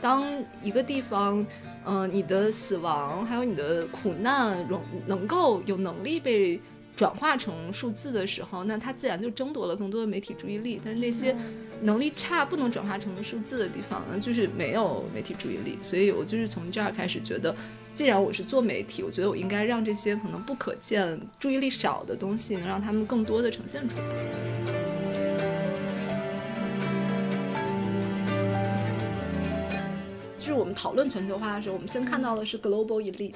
当一个地方，嗯，你的死亡还有你的苦难，容能够有能力被转化成数字的时候，那它自然就争夺了更多的媒体注意力。但是那些能力差、不能转化成数字的地方呢，就是没有媒体注意力。所以我就是从这儿开始觉得。既然我是做媒体，我觉得我应该让这些可能不可见、注意力少的东西，能让他们更多的呈现出来。们讨论全球化的时候，我们先看到的是 global elite，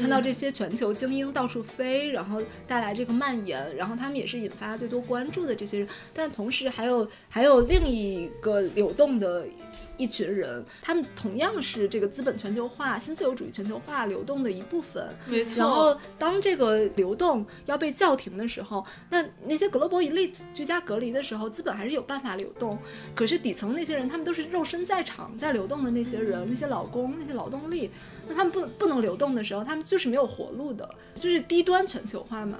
看到这些全球精英到处飞，然后带来这个蔓延，然后他们也是引发最多关注的这些人。但同时还有还有另一个流动的。一群人，他们同样是这个资本全球化、新自由主义全球化流动的一部分。没错。然后，当这个流动要被叫停的时候，那那些 global elite 居家隔离的时候，资本还是有办法流动。可是底层那些人，他们都是肉身在场在流动的那些人，那些劳工、那些劳动力，那他们不不能流动的时候，他们就是没有活路的，就是低端全球化嘛。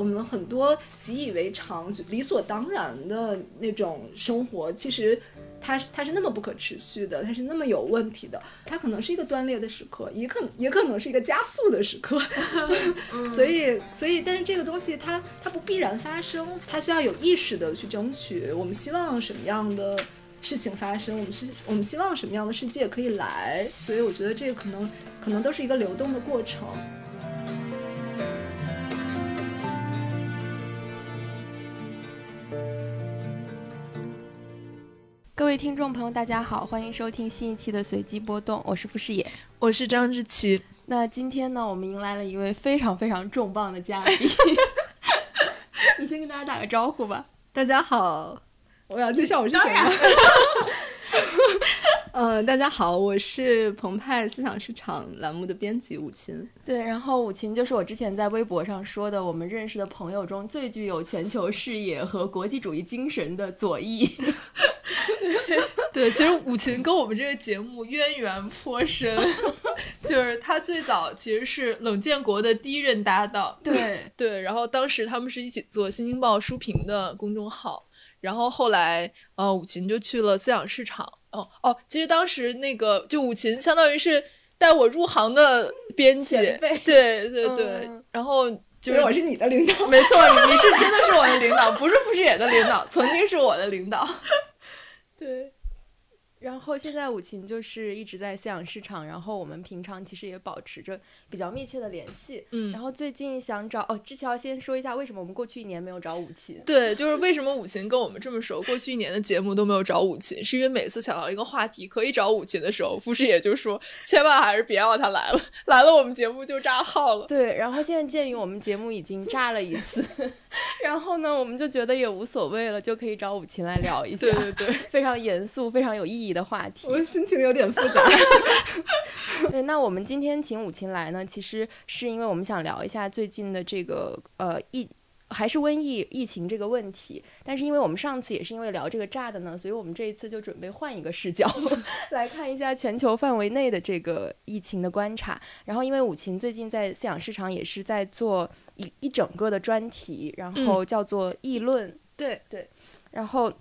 我们很多习以为常、理所当然的那种生活，其实它它是那么不可持续的，它是那么有问题的。它可能是一个断裂的时刻，也可也可能是一个加速的时刻。所以，所以，但是这个东西它它不必然发生，它需要有意识的去争取。我们希望什么样的事情发生？我们是我们希望什么样的世界可以来？所以，我觉得这个可能可能都是一个流动的过程。各位听众朋友，大家好，欢迎收听新一期的随机波动，我是傅视野，我是张志奇。那今天呢，我们迎来了一位非常非常重磅的嘉宾，你先跟大家打个招呼吧。大家好，我要介绍我是谁吗？嗯，大家好，我是澎湃思想市场栏目的编辑武琴。对，然后武琴就是我之前在微博上说的，我们认识的朋友中最具有全球视野和国际主义精神的左翼。对，其实武琴跟我们这个节目渊源颇深，就是他最早其实是冷建国的第一任搭档。对对，然后当时他们是一起做《新京报》书评的公众号。然后后来，呃，武琴就去了思想市场。哦哦，其实当时那个就武琴相当于是带我入行的编辑，对对对。然后就是我是你的领导，没错，你是真的是我的领导，不是傅视野的领导，曾经是我的领导。对。然后现在武琴就是一直在饲养市场，然后我们平常其实也保持着比较密切的联系。嗯，然后最近想找哦，之前要先说一下为什么我们过去一年没有找武琴。对，就是为什么武琴跟我们这么熟，过去一年的节目都没有找武琴，是因为每次想到一个话题可以找武琴的时候，傅师也就说千万还是别让他来了，来了我们节目就炸号了。对，然后现在鉴于我们节目已经炸了一次，然后呢，我们就觉得也无所谓了，就可以找武琴来聊一下，对对对，非常严肃、非常有意义的话题。我心情有点复杂。对，那我们今天请武琴来呢，其实是因为我们想聊一下最近的这个呃疫还是瘟疫疫情这个问题。但是因为我们上次也是因为聊这个炸的呢，所以我们这一次就准备换一个视角 来看一下全球范围内的这个疫情的观察。然后因为武琴最近在饲养市场也是在做一一整个的专题，然后叫做议论。对对，然后。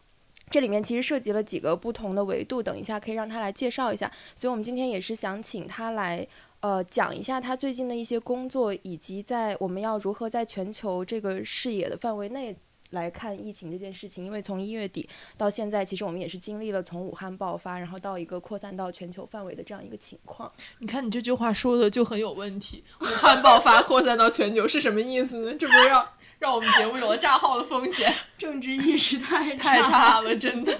这里面其实涉及了几个不同的维度，等一下可以让他来介绍一下。所以我们今天也是想请他来，呃，讲一下他最近的一些工作，以及在我们要如何在全球这个视野的范围内来看疫情这件事情。因为从一月底到现在，其实我们也是经历了从武汉爆发，然后到一个扩散到全球范围的这样一个情况。你看你这句话说的就很有问题，武汉爆发扩散到全球是什么意思呢？这不是要？让我们节目有了炸号的风险，政治意识太 太差了，真的。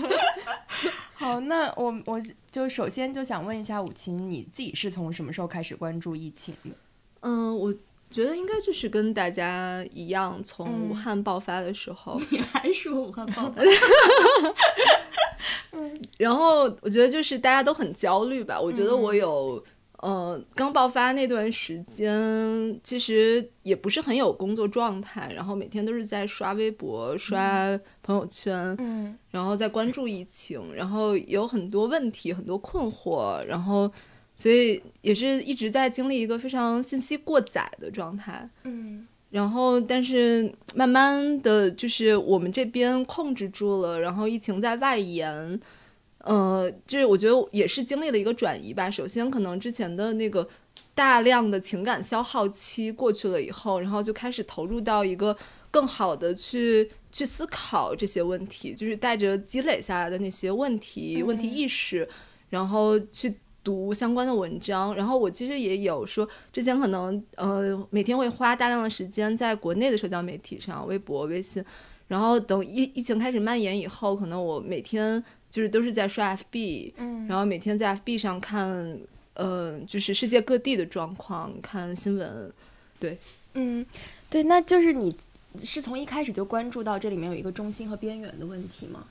好，那我我就首先就想问一下武琴，你自己是从什么时候开始关注疫情的？嗯，我觉得应该就是跟大家一样，从武汉爆发的时候。你 还说武汉爆发？嗯，然后我觉得就是大家都很焦虑吧。我觉得我有。呃，刚爆发那段时间，其实也不是很有工作状态，然后每天都是在刷微博、刷朋友圈，嗯，然后在关注疫情，然后有很多问题、很多困惑，然后所以也是一直在经历一个非常信息过载的状态，嗯。然后但是慢慢的就是我们这边控制住了，然后疫情在外延，呃，就是我觉得也是经历了一个转移吧。首先可能之前的那个大量的情感消耗期过去了以后，然后就开始投入到一个更好的去去思考这些问题，就是带着积累下来的那些问题、问题意识，然后去读相关的文章。然后我其实也有说，之前可能呃每天会花大量的时间在国内的社交媒体上，微博、微信。然后等疫疫情开始蔓延以后，可能我每天就是都是在刷 FB，嗯然后每天在 FB 上看，呃，就是世界各地的状况，看新闻。对嗯，对，那就是你是从一开始就关注到这里面有一个中心和边缘的问题吗？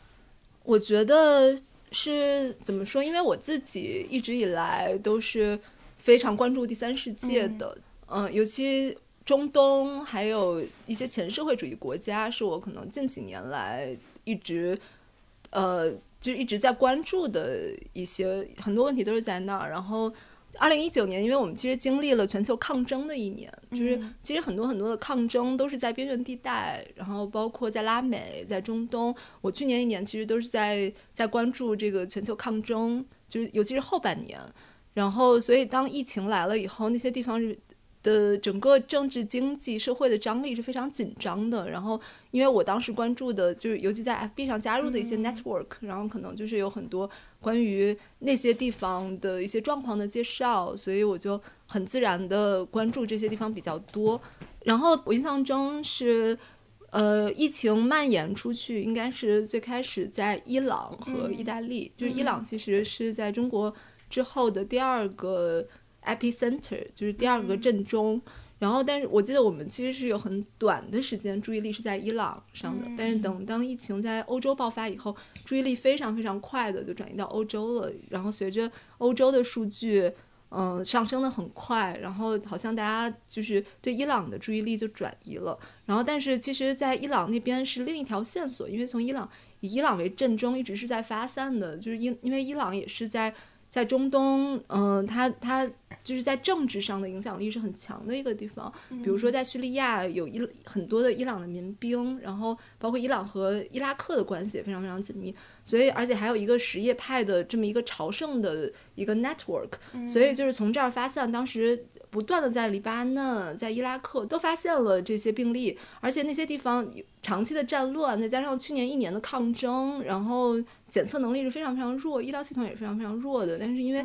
我觉得是怎么说？因为我自己一直以来都是非常关注第三世界的，嗯、尤其中东还有一些前社会主义国家，是我可能近几年来一直，呃，就一直在关注的一些很多问题都是在那儿。然后，二零一九年，因为我们其实经历了全球抗争的一年，就是嗯其实很多很多的抗争都是在边缘地带，然后包括在拉美、在中东。我去年一年其实都是在在关注这个全球抗争，就是尤其是后半年。然后，所以当疫情来了以后，那些地方是的整个政治、经济、社会的张力是非常紧张的。然后，因为我当时关注的就是，尤其在 FB 上加入的一些 network，、然后可能就是有很多关于那些地方的一些状况的介绍，所以我就很自然的关注这些地方比较多。然后我印象中是，呃，疫情蔓延出去，应该是最开始在伊朗和意大利，就是伊朗其实是在中国之后的第二个 epicenter，就是第二个震中。然后，但是我记得我们其实是有很短的时间注意力是在伊朗上的，但是等当疫情在欧洲爆发以后，注意力非常非常快的就转移到欧洲了。然后随着欧洲的数据，嗯、上升的很快，然后好像大家就是对伊朗的注意力就转移了。然后，但是其实，在伊朗那边是另一条线索，因为从伊朗以伊朗为震中，一直是在发散的，就是因因为伊朗也是在在中东，嗯、它它就是在政治上的影响力是很强的一个地方。比如说在叙利亚有伊很多的伊朗的民兵，然后包括伊朗和伊拉克的关系也非常非常紧密，所以而且还有一个什叶派的这么一个朝圣的一个 network，、所以就是从这儿发现，当时不断的在黎巴嫩、在伊拉克都发现了这些病例，而且那些地方长期的战乱，再加上去年一年的抗争，然后检测能力是非常非常弱，医疗系统也是非常非常弱的。但是因为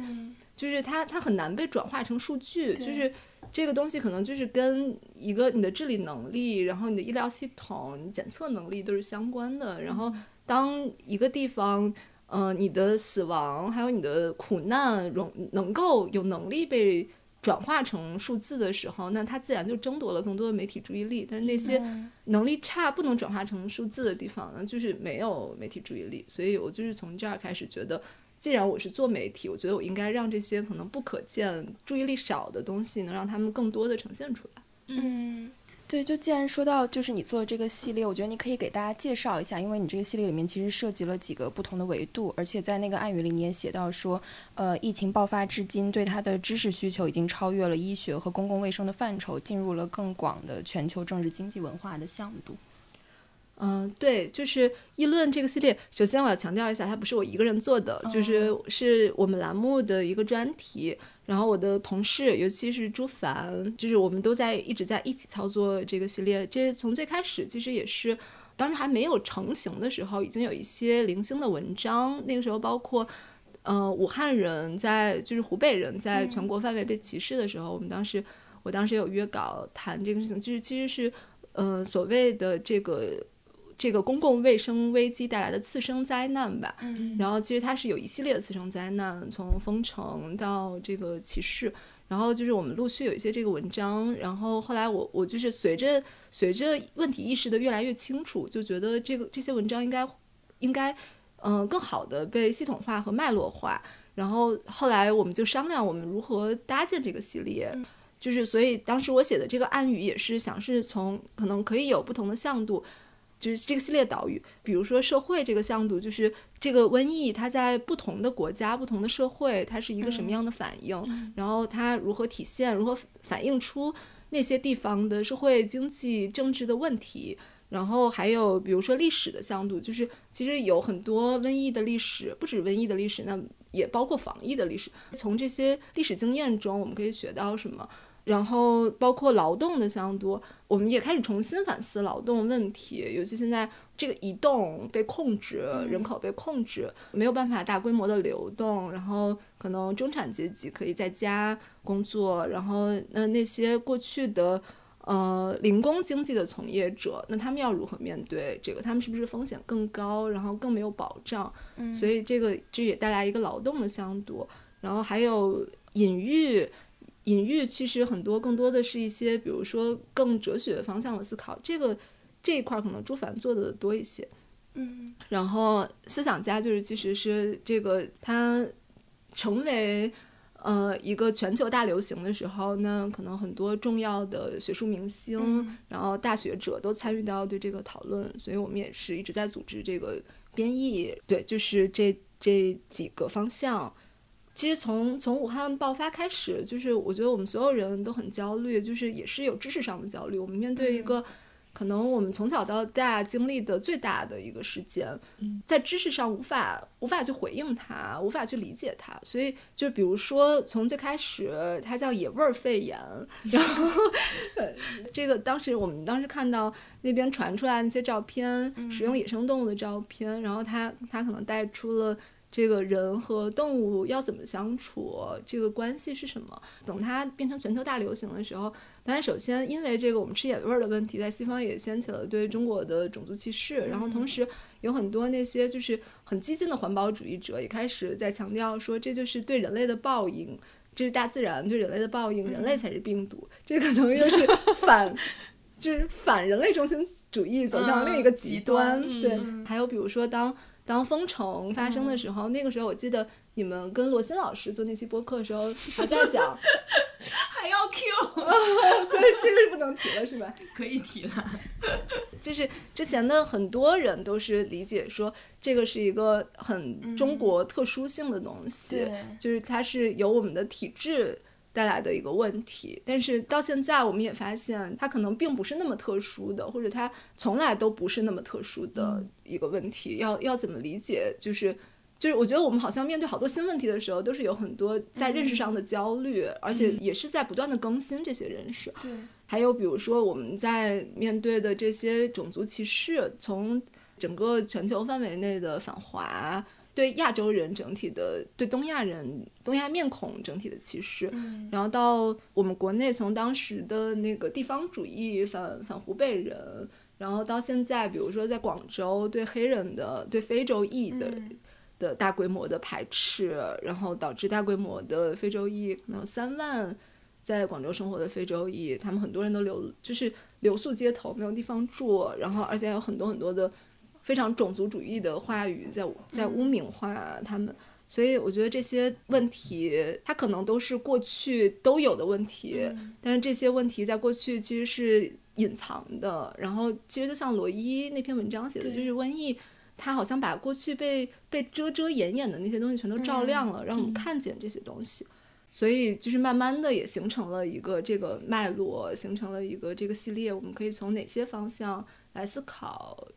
就是它它很难被转化成数据，就是这个东西可能就是跟一个你的治理能力，然后你的医疗系统、你检测能力都是相关的。然后当一个地方呃，你的死亡还有你的苦难容能够有能力被转化成数字的时候，那它自然就争夺了更多的媒体注意力。但是那些能力差不能转化成数字的地方呢，就是没有媒体注意力。所以我就是从这儿开始觉得，既然我是做媒体，我觉得我应该让这些可能不可见、注意力少的东西，能让他们更多的呈现出来。嗯，对，就既然说到就是你做这个系列，我觉得你可以给大家介绍一下，因为你这个系列里面其实涉及了几个不同的维度，而且在那个暗语里你也写到说，呃，疫情爆发至今，对它的知识需求已经超越了医学和公共卫生的范畴，进入了更广的全球政治、经济、文化的向度。嗯，对，就是议论这个系列。首先，我要强调一下，它不是我一个人做的，就是是我们栏目的一个专题。然后我的同事，尤其是朱凡，就是我们都在一直在一起操作这个系列。这从最开始其实也是，当时还没有成型的时候，已经有一些零星的文章。那个时候包括。呃，武汉人在就是湖北人在全国范围被歧视的时候，我们当时我当时有约稿谈这个事情，就是其实是呃所谓的这个这个公共卫生危机带来的次生灾难吧。嗯然后其实它是有一系列的次生灾难，从封城到这个歧视。然后就是我们陆续有一些这个文章，然后后来我我就是随着随着问题意识的越来越清楚，就觉得这个这些文章应该应该嗯、呃更好的被系统化和脉络化。然后后来我们就商量我们如何搭建这个系列，就是所以当时我写的这个暗语也是想是从可能可以有不同的向度。就是这个系列岛屿，比如说社会这个向度，就是这个瘟疫它在不同的国家、不同的社会，它是一个什么样的反应，然后它如何体现、如何反映出那些地方的社会、经济、政治的问题。然后还有比如说历史的向度，就是其实有很多瘟疫的历史，不止瘟疫的历史，那也包括防疫的历史。从这些历史经验中，我们可以学到什么？然后包括劳动的相度，我们也开始重新反思劳动问题。尤其现在这个移动被控制，人口被控制，没有办法大规模的流动。然后可能中产阶级可以在家工作，然后那那些过去的。呃，零工经济的从业者，那他们要如何面对这个？他们是不是风险更高，然后更没有保障？嗯，所以这个这也带来一个劳动的相度。然后还有隐喻，隐喻其实很多更多的是一些，比如说更哲学方向的思考。这个这一块可能朱凡做的多一些。嗯，然后思想家就是其实是这个他成为。呃，一个全球大流行的时候，那可能很多重要的学术明星，然后大学者都参与到对这个讨论，所以我们也是一直在组织这个编译。对，就是这这几个方向。其实从从武汉爆发开始，就是我觉得我们所有人都很焦虑，就是也是有知识上的焦虑。我们面对一个。可能我们从小到大经历的最大的一个事件，在知识上无法无法去回应它，无法去理解它，所以就比如说从最开始它叫野味儿肺炎，然后 这个当时我们当时看到那边传出来那些照片，使用野生动物的照片，然后它它可能带出了。这个人和动物要怎么相处？这个关系是什么？等它变成全球大流行的时候，当然，首先因为这个我们吃野味儿的问题，在西方也掀起了对中国的种族歧视。然后，同时有很多那些就是很激进的环保主义者也开始在强调说，这就是对人类的报应，这是大自然对人类的报应，人类才是病毒。这可能又是反，就是反人类中心主义走向另一个极 端。对，还有比如说当。当封城发生的时候，那个时候我记得你们跟罗新老师做那期播客的时候，还在讲，还要 Q，对，这个是不能提了，是吧？可以提了，就是之前的很多人都是理解说，这个是一个很中国特殊性的东西，就是它是由我们的体质。带来的一个问题，但是到现在我们也发现，它可能并不是那么特殊的，或者它从来都不是那么特殊的一个问题。要要怎么理解？就是就是，我觉得我们好像面对好多新问题的时候，都是有很多在认识上的焦虑，而且也是在不断的更新这些认识。对，还有比如说我们在面对的这些种族歧视，从整个全球范围内的反华。对亚洲人整体的，对东亚人、东亚面孔整体的歧视，然后到我们国内从当时的那个地方主义反反湖北人，然后到现在，比如说在广州对黑人的、对非洲裔的的大规模的排斥，然后导致大规模的非洲裔，可能三万在广州生活的非洲裔，他们很多人都流就是留宿街头，没有地方住，然后而且还有很多很多的。非常种族主义的话语在在污名化他们，所以我觉得这些问题它可能都是过去都有的问题，但是这些问题在过去其实是隐藏的。然后其实就像罗伊那篇文章写的，就是瘟疫，它好像把过去被被遮遮掩掩的那些东西全都照亮了，让我们看见这些东西。所以就是慢慢的也形成了一个这个脉络，形成了一个这个系列，我们可以从哪些方向来思考？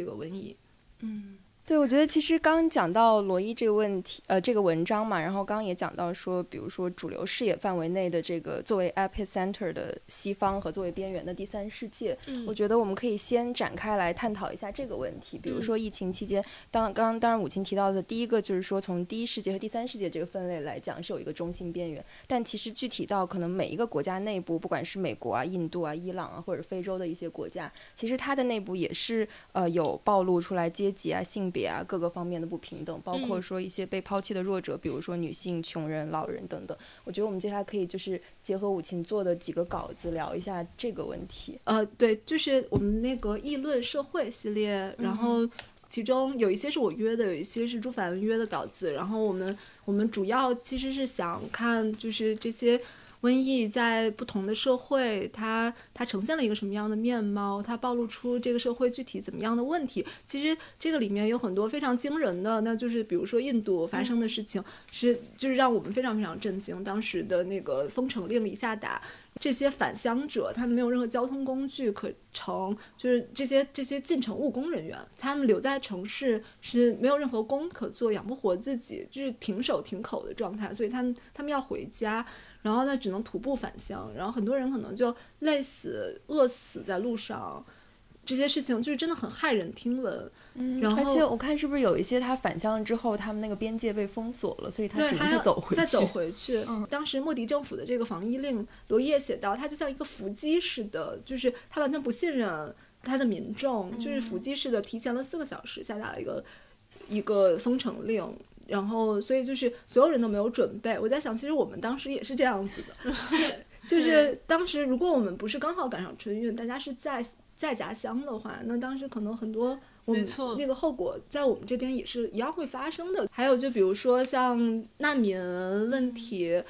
这个瘟疫，嗯。对，我觉得其实刚刚讲到罗伊这个问题，呃，这个文章嘛，然后刚刚也讲到说，比如说主流视野范围内的这个作为 epicenter 的西方和作为边缘的第三世界，嗯，我觉得我们可以先展开来探讨一下这个问题。比如说疫情期间，当刚刚当然母亲提到的第一个就是说，从第一世界和第三世界这个分类来讲是有一个中心边缘，但其实具体到可能每一个国家内部，不管是美国啊、印度啊、伊朗啊，或者非洲的一些国家，其实它的内部也是呃有暴露出来阶级啊、性别。啊，各个方面的不平等，包括说一些被抛弃的弱者，比如说女性、穷人、老人等等。我觉得我们接下来可以就是结合武琴做的几个稿子聊一下这个问题。呃，对，就是我们那个议论社会系列，然后其中有一些是我约的，有一些是朱凡约的稿子。然后我们我们主要其实是想看就是这些。瘟疫在不同的社会，它它呈现了一个什么样的面貌？它暴露出这个社会具体怎么样的问题？其实这个里面有很多非常惊人的，那就是比如说印度发生的事情，是就是让我们非常非常震惊。当时的那个封城令一下打，这些返乡者，他们没有任何交通工具可乘，就是这些这些进城务工人员，他们留在城市是没有任何工可做，养不活自己，就是停手停口的状态，所以他们他们要回家，然后呢只能徒步返乡，然后很多人可能就累死、饿死在路上。这些事情就是真的很骇人听闻，嗯，然后而且我看是不是有一些他返乡了之后，他们那个边界被封锁了，所以他对，只能还要再走回去。再走回去。嗯当时莫迪政府的这个防疫令，罗伊也写到，他就像一个伏击似的，就是他完全不信任他的民众，就是伏击似的，提前了四个小时下达了一个一个封城令。然后，所以就是所有人都没有准备。我在想，其实我们当时也是这样子的，就是当时如果我们不是刚好赶上春运，大家是在在家乡的话，那当时可能很多我们没错那个后果在我们这边也是一样会发生的。还有就比如说像难民问题，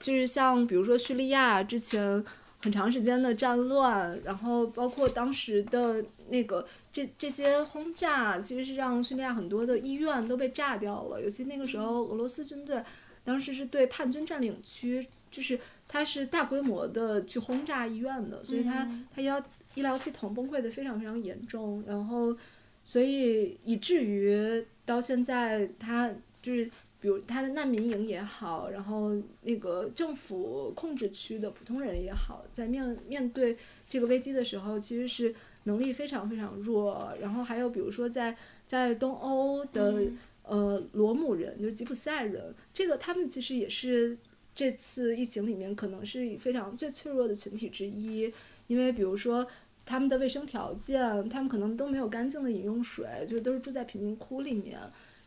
就是像比如说叙利亚之前很长时间的战乱，然后包括当时的那个这这些轰炸，其实是让叙利亚很多的医院都被炸掉了。尤其那个时候俄罗斯军队当时是对叛军占领区，就是它是大规模的去轰炸医院的，所以它它要医疗系统崩溃的非常非常严重，然后所以以至于到现在，他就是比如他的难民营也好，然后那个政府控制区的普通人也好，在面面对这个危机的时候，其实是能力非常非常弱。然后还有比如说在在东欧的、呃罗姆人，就是吉普赛人，这个他们其实也是这次疫情里面可能是非常最脆弱的群体之一。因为比如说他们的卫生条件，他们可能都没有干净的饮用水，就都是住在贫民窟里面。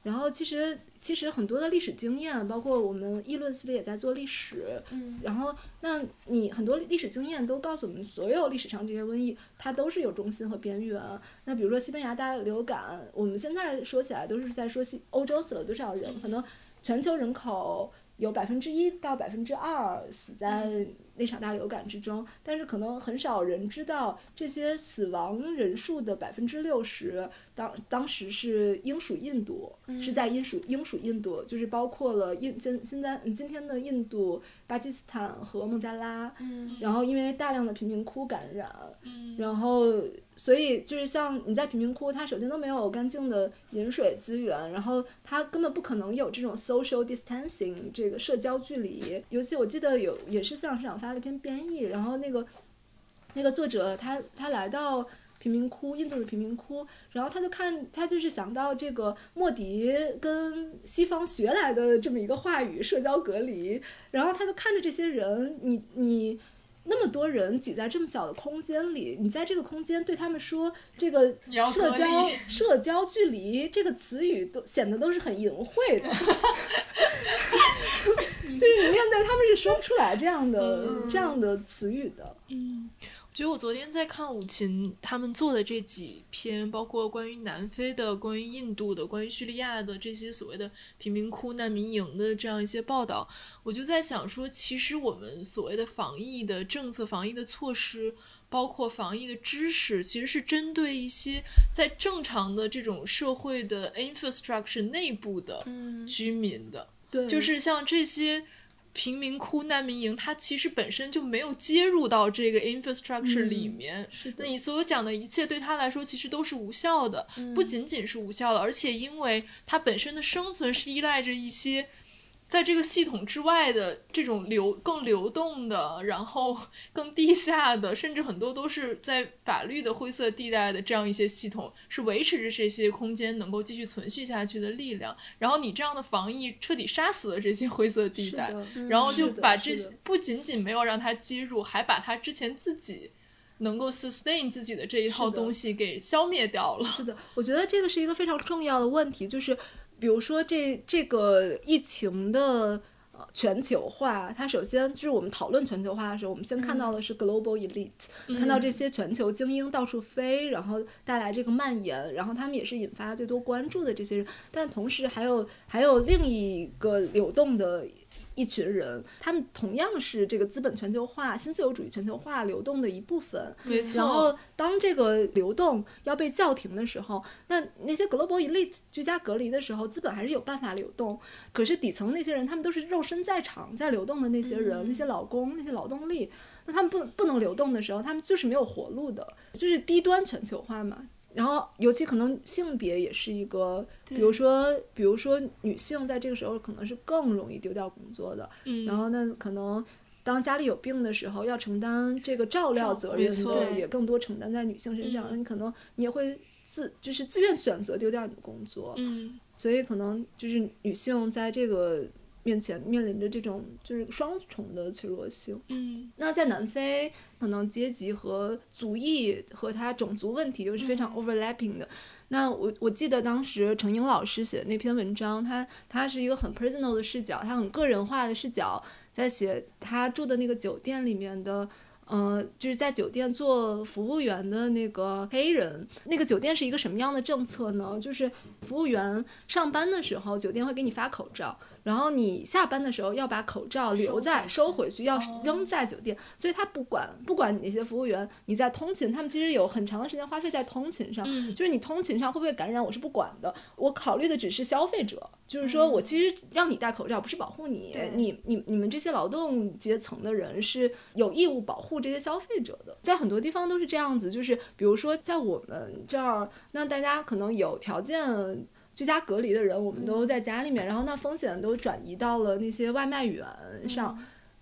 然后其实其实很多的历史经验，包括我们议论系列也在做历史，嗯然后那你很多历史经验都告诉我们，所有历史上这些瘟疫它都是有中心和边缘。那比如说西班牙大流感，我们现在说起来都是在说西欧洲死了多少人，可能全球人口有百分之一到百分之二死在那场大流感之中，但是可能很少人知道这些死亡人数的百分之六十，当当时是英属印度，是在英属英属印度，就是包括了印今现在今天的印度、巴基斯坦和孟加拉，嗯。然后因为大量的贫民窟感染，嗯。然后所以就是像你在贫民窟，它首先都没有干净的饮水资源，然后它根本不可能有这种 social distancing 这个社交距离。尤其我记得有也是向市长发发了一篇编译，然后那个那个作者他他来到。贫民窟，印度的贫民窟，然后他就看，他就是想到这个莫迪跟西方学来的这么一个话语，社交隔离，然后他就看着这些人，你你那么多人挤在这么小的空间里，你在这个空间对他们说这个社交社交距离这个词语都显得都是很淫秽的，就是你面对他们是说不出来这样的、嗯这样的词语的。觉得我昨天在看武琴他们做的这几篇，包括关于南非的、关于印度的、关于叙利亚的这些所谓的贫民窟、难民营的这样一些报道，我就在想说，其实我们所谓的防疫的政策、防疫的措施。包括防疫的知识，其实是针对一些在正常的这种社会的 infrastructure 内部的嗯居民的，对，就是像这些贫民窟、难民营，它其实本身就没有接入到这个 infrastructure 嗯里面。那你所有讲的一切对他来说其实都是无效的，不仅仅是无效的，而且因为它本身的生存是依赖着一些在这个系统之外的这种流更流动的，然后 更地下的，甚至很多都是在法律的灰色地带的这样一些系统，是维持着这些空间能够继续存续下去的力量。然后你这样的防疫彻底杀死了这些灰色地带，然后就把这些不仅仅没有让它接入，还把它之前自己能够 sustain 自己的这一套东西给消灭掉了。是的，我觉得这个是一个非常重要的问题，就是比如说这这个疫情的。呃，全球化，它首先就是我们讨论全球化的时候，我们先看到的是 global elite，、看到这些全球精英到处飞，然后带来这个蔓延，然后他们也是引发最多关注的这些人。但同时还有还有另一个流动的一群人，他们同样是这个资本全球化、新自由主义全球化流动的一部分。没错。然后当这个流动要被叫停的时候，那那些 global elite 居家隔离的时候，资本还是有办法流动。可是底层那些人，他们都是肉身在场在流动的那些人，那些老工、那些劳动力，那他们不不能流动的时候，他们就是没有活路的，就是低端全球化嘛。然后，尤其可能性别也是一个，比如说，比如说女性在这个时候可能是更容易丢掉工作的。嗯。然后那，可能当家里有病的时候，要承担这个照料责任对也更多承担在女性身上。那你可能你也会自就是自愿选择丢掉你的工作。嗯。所以可能就是女性在这个。面前面临着这种就是双重的脆弱性。嗯，那在南非，可能阶级和族裔和他种族问题又是非常 overlapping 的。那我我记得当时程英老师写的那篇文章，他他是一个很 personal 的视角，他很个人化的视角，在写他住的那个酒店里面的。呃，就是在酒店做服务员的那个黑人，那个酒店是一个什么样的政策呢？就是服务员上班的时候，酒店会给你发口罩，然后你下班的时候要把口罩留在收回去，要扔在酒店。所以他不管不管你那些服务员你在通勤，他们其实有很长的时间花费在通勤上，就是你通勤上会不会感染，我是不管的，我考虑的只是消费者。就是说，我其实让你戴口罩不是保护你，你你你们这些劳动阶层的人是有义务保护这些消费者的。在很多地方都是这样子，就是比如说在我们这儿，那大家可能有条件居家隔离的人，我们都在家里面，然后那风险都转移到了那些外卖员上，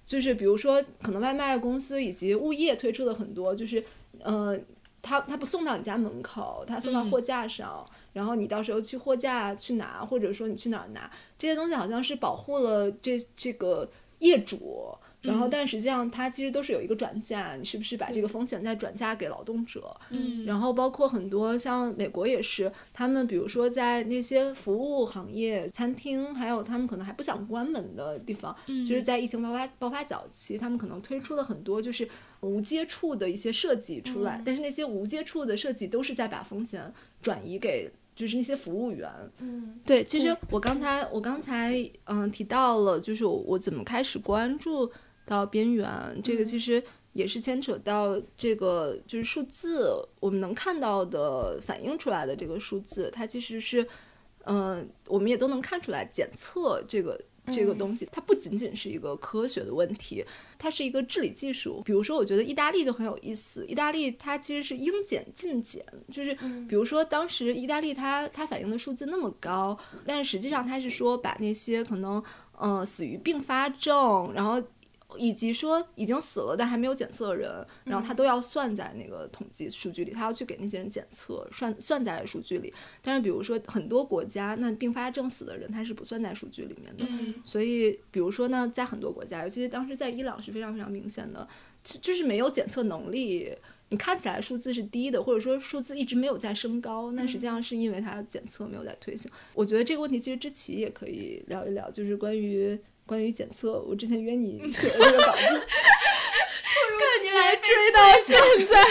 就是比如说可能外卖公司以及物业推出了很多，就是呃，他他不送到你家门口，他送到货架上。然后你到时候去货架去拿，或者说你去哪儿拿这些东西，好像是保护了这这个业主。然后，但实际上它其实都是有一个转嫁，你是不是把这个风险再转嫁给劳动者？嗯。然后包括很多像美国也是，他们比如说在那些服务行业、餐厅，还有他们可能还不想关门的地方，就是在疫情爆发爆发早期，他们可能推出了很多就是无接触的一些设计出来。但是那些无接触的设计都是在把风险转移给。就是那些服务员，嗯，对，其实我刚才我刚才嗯提到了，就是我我怎么开始关注到边缘，这个其实也是牵扯到这个就是数字，我们能看到的反映出来的这个数字，它其实是，嗯，我们也都能看出来检测这个。这个东西它不仅仅是一个科学的问题，它是一个治理技术。比如说，我觉得意大利就很有意思。意大利它其实是应检尽检，就是比如说当时意大利它它反映的数字那么高，但是实际上它是说把那些可能呃死于并发症，然后。以及说已经死了但还没有检测的人，然后他都要算在那个统计数据里，他要去给那些人检测，算算在数据里。但是比如说很多国家，那并发症死的人他是不算在数据里面的。所以比如说呢，在很多国家，尤其是当时在伊朗是非常非常明显的，就是没有检测能力。你看起来数字是低的，或者说数字一直没有在升高，那实际上是因为它检测没有在推行。我觉得这个问题其实知棋也可以聊一聊，就是关于。关于检测，我之前约你写的这个稿子，看起来追到现在，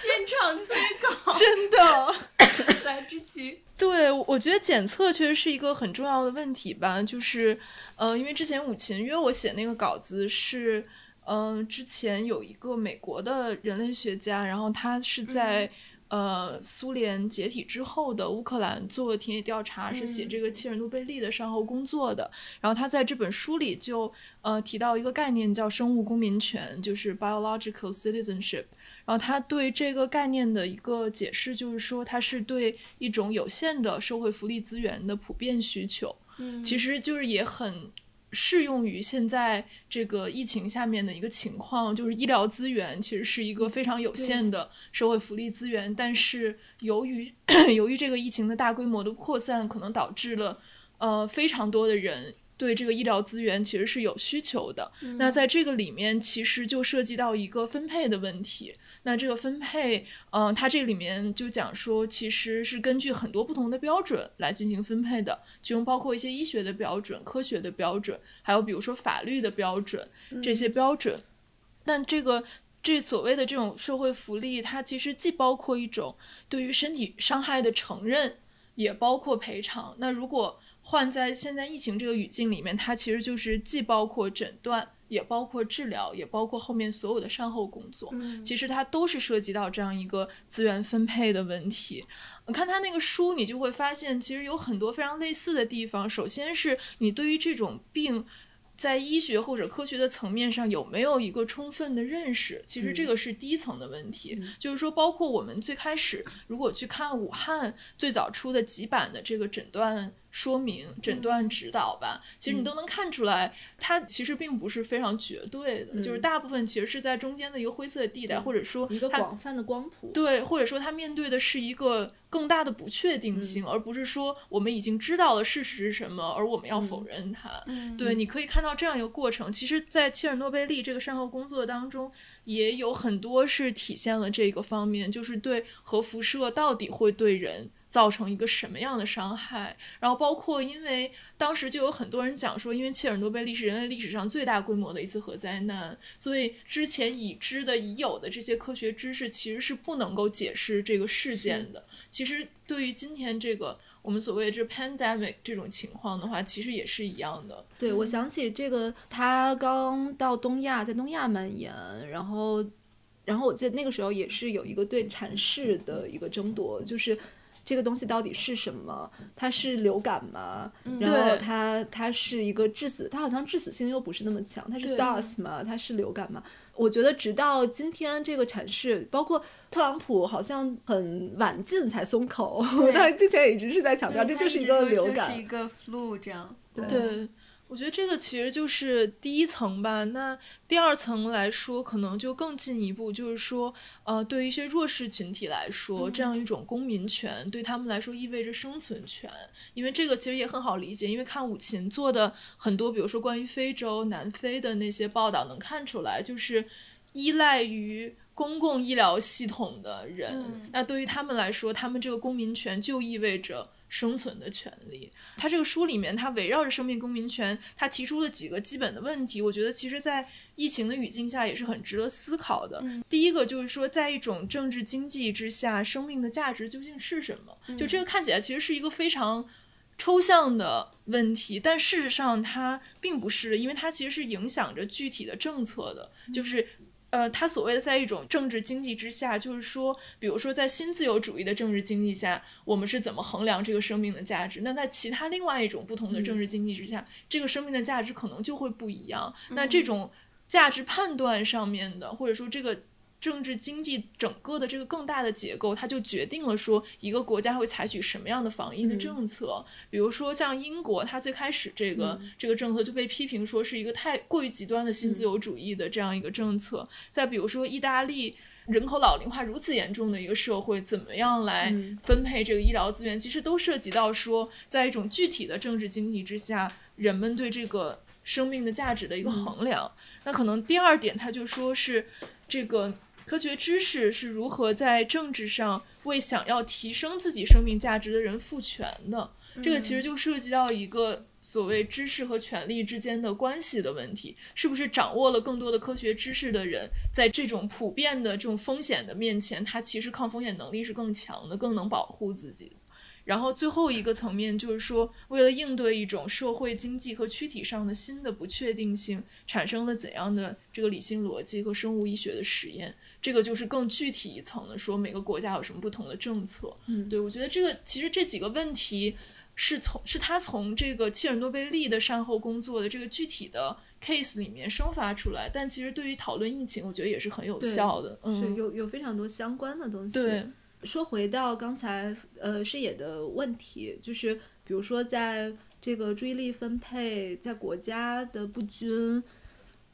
现场催稿，真的。来，之奇。对，我觉得检测确实是一个很重要的问题吧。就是，呃，因为之前武琴约我写那个稿子是，嗯，之前有一个美国的人类学家，然后他是在。呃，苏联解体之后的乌克兰做田野调查，是写这个切尔诺贝利的善后工作的。然后他在这本书里就呃提到一个概念叫生物公民权，就是 biological citizenship。然后他对这个概念的一个解释就是说，它是对一种有限的社会福利资源的普遍需求。嗯，其实就是也很。适用于现在这个疫情下面的一个情况，就是医疗资源其实是一个非常有限的社会福利资源，但是由于 由于这个疫情的大规模的扩散，可能导致了呃非常多的人。对这个医疗资源其实是有需求的，那在这个里面其实就涉及到一个分配的问题。那这个分配，嗯，它这里面就讲说，其实是根据很多不同的标准来进行分配的，其中包括一些医学的标准、科学的标准，还有比如说法律的标准这些标准。但这个这所谓的这种社会福利，它其实既包括一种对于身体伤害的承认。也包括赔偿。那如果换在现在疫情这个语境里面，它其实就是既包括诊断，也包括治疗，也包括后面所有的善后工作。嗯其实它都是涉及到这样一个资源分配的问题。你看他那个书，你就会发现，其实有很多非常类似的地方。首先是你对于这种病。在医学或者科学的层面上有没有一个充分的认识？其实这个是第一层的问题，就是说，包括我们最开始如果去看武汉最早出的几版的这个诊断说明、诊断指导吧，其实你都能看出来，它其实并不是非常绝对的，就是大部分其实是在中间的一个灰色地带，或者说一个广泛的光谱。对，或者说它面对的是一个更大的不确定性，而不是说我们已经知道了事实是什么，而我们要否认它。对，你可以看到这样一个过程。其实，在切尔诺贝利这个善后工作当中，也有很多是体现了这个方面，就是对核辐射到底会对人。造成一个什么样的伤害？然后包括，因为当时就有很多人讲说，因为切尔诺贝利是人类历史上最大规模的一次核灾难，所以之前已知的、已有的这些科学知识其实是不能够解释这个事件的。其实对于今天这个我们所谓这 pandemic 这种情况的话，其实也是一样的。对，我想起这个，他刚到东亚，在东亚蔓延，然后，然后我记得那个时候也是有一个对阐释的一个争夺，就是。这个东西到底是什么？它是流感吗？然后对它它是一个致死，它好像致死性又不是那么强，它是 SARS 吗？它是流感吗？我觉得直到今天这个阐释，包括特朗普好像很晚进才松口，他之前也一直是在强调这就是一个流感就是。一个 flu 这样。对对，我觉得这个其实就是第一层吧。那第二层来说，可能就更进一步，就是说，呃，对于一些弱势群体来说，这样一种公民权对他们来说意味着生存权。因为这个其实也很好理解，因为看武琴做的很多，比如说关于非洲、南非的那些报道，能看出来，就是依赖于。公共医疗系统的人，那对于他们来说，他们这个公民权就意味着生存的权利。他这个书里面，他围绕着生命公民权，他提出了几个基本的问题。我觉得其实，在疫情的语境下，也是很值得思考的。第一个就是说，在一种政治经济之下，生命的价值究竟是什么？就这个看起来其实是一个非常抽象的问题，但事实上它并不是，因为它其实是影响着具体的政策的，就是。呃，他所谓的在一种政治经济之下，就是说，比如说在新自由主义的政治经济下，我们是怎么衡量这个生命的价值？那在其他另外一种不同的政治经济之下，这个生命的价值可能就会不一样。那这种价值判断上面的，或者说这个。政治经济整个的这个更大的结构，它就决定了说一个国家会采取什么样的防疫的政策。比如说像英国，它最开始这个、这个政策就被批评说是一个太过于极端的新自由主义的这样一个政策。再比如说意大利。人口老龄化如此严重的一个社会，怎么样来分配这个医疗资源，其实都涉及到说，在一种具体的政治经济之下，人们对这个生命的价值的一个衡量。那可能第二点，他就说是这个。科学知识是如何在政治上为想要提升自己生命价值的人赋权的？这个其实就涉及到一个所谓知识和权力之间的关系的问题。是不是掌握了更多的科学知识的人，在这种普遍的这种风险的面前，他其实抗风险能力是更强的，更能保护自己。然后最后一个层面就是说，为了应对一种社会经济和躯体上的新的不确定性，产生了怎样的这个理性逻辑和生物医学的实验？这个就是更具体一层的，说每个国家有什么不同的政策。嗯，对我觉得这个其实这几个问题是从是他从这个切尔诺贝利的善后工作的这个具体的 case 里面生发出来，但其实对于讨论疫情，我觉得也是很有效的。嗯，是有有非常多相关的东西。对。说回到刚才呃视野的问题，就是比如说在这个注意力分配在国家的不均，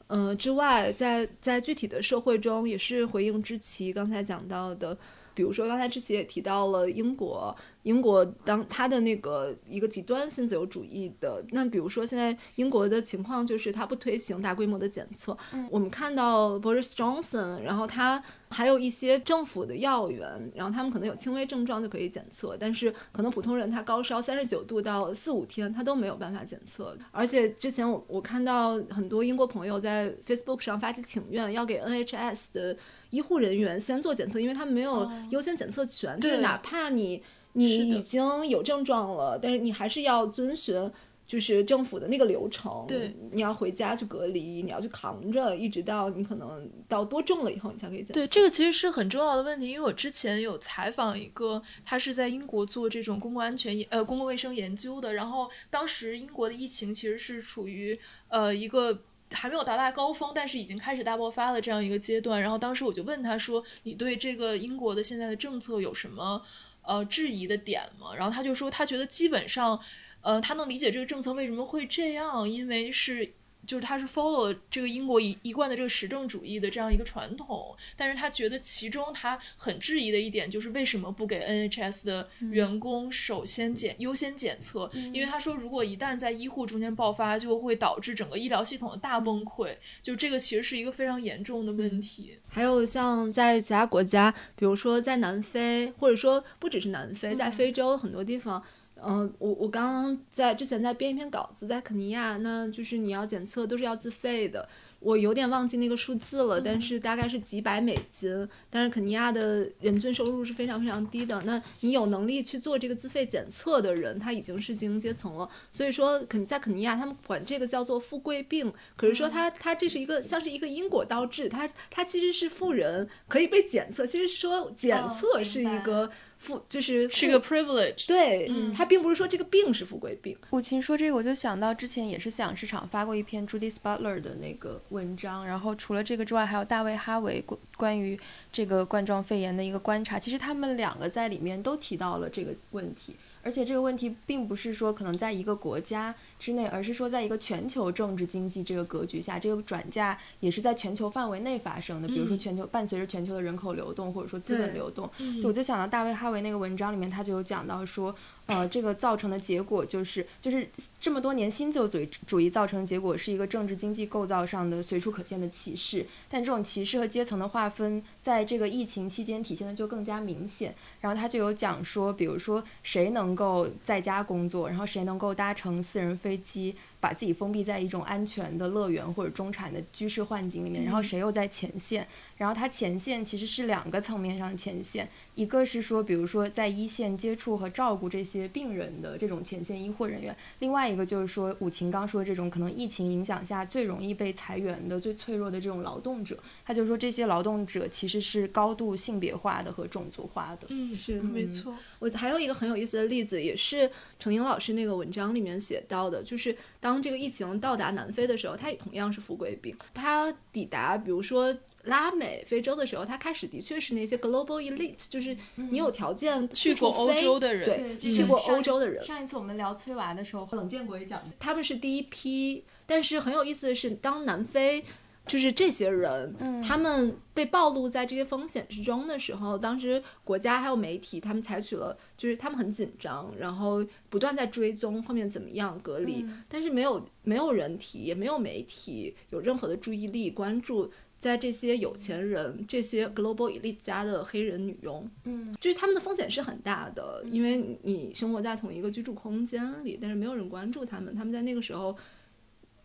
呃之外，在在具体的社会中，也是回应之奇刚才讲到的，比如说刚才之奇也提到了英国，英国当它的那个一个极端性自由主义的，那比如说现在英国的情况就是它不推行大规模的检测，我们看到 Boris Johnson，然后他。还有一些政府的药源，然后他们可能有轻微症状就可以检测，但是可能普通人他高烧三十九度到四五天他都没有办法检测。而且之前我我看到很多英国朋友在 Facebook 上发起请愿，要给 NHS 的医护人员先做检测，因为他们没有优先检测权，就是哪怕你。你已经有症状了，但是你还是要遵循。就是政府的那个流程，对，你要回家去隔离，你要去扛着，一直到你可能到多重了以后，你才可以检测。对，这个其实是很重要的问题，因为我之前有采访一个，他是在英国做这种公共安全呃公共卫生研究的，然后当时英国的疫情其实是处于呃一个。还没有达到高峰，但是已经开始大爆发的这样一个阶段。然后当时我就问他说：“你对这个英国的现在的政策有什么呃质疑的点吗？”然后他就说，他觉得基本上。呃，他能理解这个政策为什么会这样，因为是就是他是 follow 这个英国一一贯的这个实证主义的这样一个传统，但是他觉得其中他很质疑的一点就是为什么不给 NHS 的员工首先检优先检测，因为他说如果一旦在医护中间爆发，就会导致整个医疗系统的大崩溃，就这个其实是一个非常严重的问题。还有像在其他国家，比如说在南非，或者说不只是南非，在非洲很多地方。嗯，我我刚刚在之前在编一篇稿子，在肯尼亚，那就是你要检测都是要自费的，我有点忘记那个数字了，但是大概是几百美金。但是肯尼亚的人均收入是非常非常低的，那你有能力去做这个自费检测的人，他已经是精英阶层了。所以说肯在肯尼亚，他们管这个叫做富贵病，可是说他他这是一个像是一个因果倒置，他他其实是富人可以被检测，其实说检测是一个。富就是是个 privilege，对，他并不是说这个病是富贵病。武琴说这个，我就想到之前也是思想市场发过一篇 Judith Butler 的那个文章，然后除了这个之外，还有大卫哈维关关于这个冠状肺炎的一个观察，其实他们两个在里面都提到了这个问题。而且这个问题并不是说可能在一个国家之内，而是说在一个全球政治经济这个格局下，这个转嫁也是在全球范围内发生的。比如说全球伴随着全球的人口流动，或者说资本流动，我就想到大卫哈维那个文章里面，他就有讲到说。呃，这个造成的结果就是，就是这么多年新旧主义主义造成的结果是一个政治经济构造上的随处可见的歧视。但这种歧视和阶层的划分，在这个疫情期间体现的就更加明显。然后他就有讲说，比如说谁能够在家工作，然后谁能够搭乘私人飞机。把自己封闭在一种安全的乐园或者中产的居室幻境里面，然后谁又在前线？然后他前线其实是两个层面上的前线，一个是说，比如说在一线接触和照顾这些病人的这种前线医护人员，另外一个就是说，武琴刚说这种可能疫情影响下最容易被裁员的、最脆弱的这种劳动者，他就说这些劳动者其实是高度性别化的和种族化的。嗯，是没错。我还有一个很有意思的例子，也是程英老师那个文章里面写到的，就是。当这个疫情到达南非的时候，它也同样是富贵病。它抵达，比如说拉美、非洲的时候，它开始的确是那些 global elite，就是你有条件去过欧洲的人，对，去过欧洲的人。上一次我们聊崔娃的时候，冷建国也讲，他们是第一批。但是很有意思的是，当南非。就是这些人，他们被暴露在这些风险之中的时候，当时国家还有媒体，他们采取了，就是他们很紧张，然后不断在追踪后面怎么样隔离，但是没有没有人提，也没有媒体有任何的注意力关注在这些有钱人、这些 global elite 家的黑人女佣，嗯，就是他们的风险是很大的，因为你生活在同一个居住空间里，但是没有人关注他们，他们在那个时候。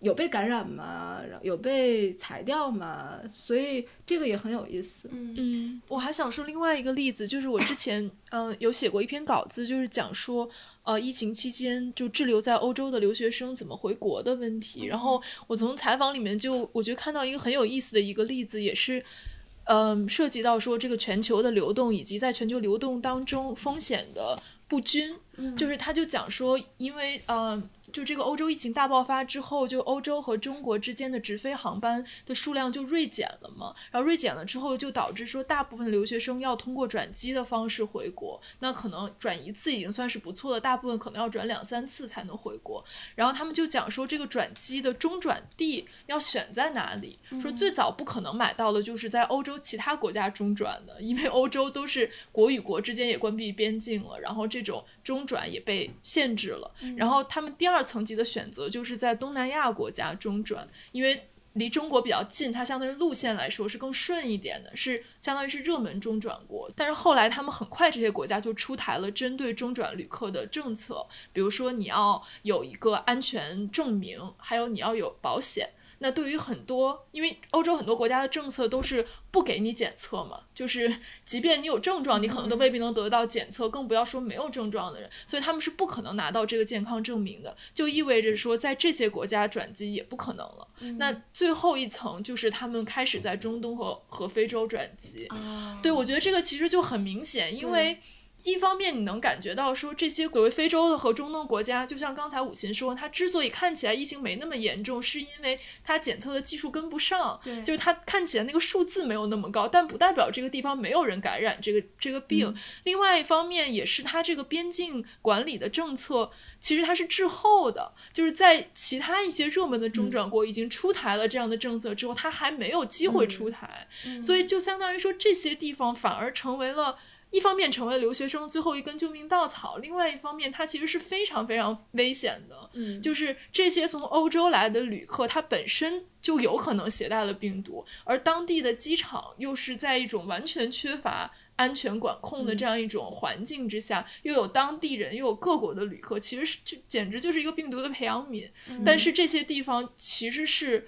有被感染吗？有被裁掉吗？所以这个也很有意思。嗯嗯，我还想说另外一个例子，就是我之前嗯有写过一篇稿子，就是讲说呃疫情期间就滞留在欧洲的留学生怎么回国的问题。然后我从采访里面就我觉得看到一个很有意思的一个例子，也是嗯涉及到说这个全球的流动以及在全球流动当中风险的不均。就是他就讲说，因为嗯。就这个欧洲疫情大爆发之后，就欧洲和中国之间的直飞航班的数量就锐减了嘛。然后锐减了之后，就导致说大部分留学生要通过转机的方式回国。那可能转一次已经算是不错的，大部分可能要转两三次才能回国。然后他们就讲说，这个转机的中转地要选在哪里？说最早不可能买到的就是在欧洲其他国家中转的，因为欧洲都是国与国之间也关闭边境了，然后这种中转也被限制了。然后他们第二。层级的选择就是在东南亚国家中转，因为离中国比较近，它相对于路线来说是更顺一点的，是相当于是热门中转国。但是后来他们很快这些国家就出台了针对中转旅客的政策，比如说你要有一个安全证明，还有你要有保险。那对于很多，因为欧洲很多国家的政策都是不给你检测嘛，就是即便你有症状，你可能都未必能得到检测，更不要说没有症状的人，所以他们是不可能拿到这个健康证明的，就意味着说在这些国家转机也不可能了。那最后一层就是他们开始在中东和和非洲转机。对，我觉得这个其实就很明显，因为。一方面，你能感觉到说这些所谓非洲的和中东国家，就像刚才武琴说，它之所以看起来疫情没那么严重，是因为它检测的技术跟不上，对，就是它看起来那个数字没有那么高，但不代表这个地方没有人感染这个这个病。另外一方面，也是它这个边境管理的政策，其实它是滞后的，就是在其他一些热门的中转国已经出台了这样的政策之后，它还没有机会出台，所以就相当于说这些地方反而成为了。一方面成为留学生最后一根救命稻草，另外一方面，它其实是非常非常危险的。嗯，就是这些从欧洲来的旅客，他本身就有可能携带了病毒，而当地的机场又是在一种完全缺乏安全管控的这样一种环境之下，又有当地人，又有各国的旅客，其实是就简直就是一个病毒的培养皿。但是这些地方其实是，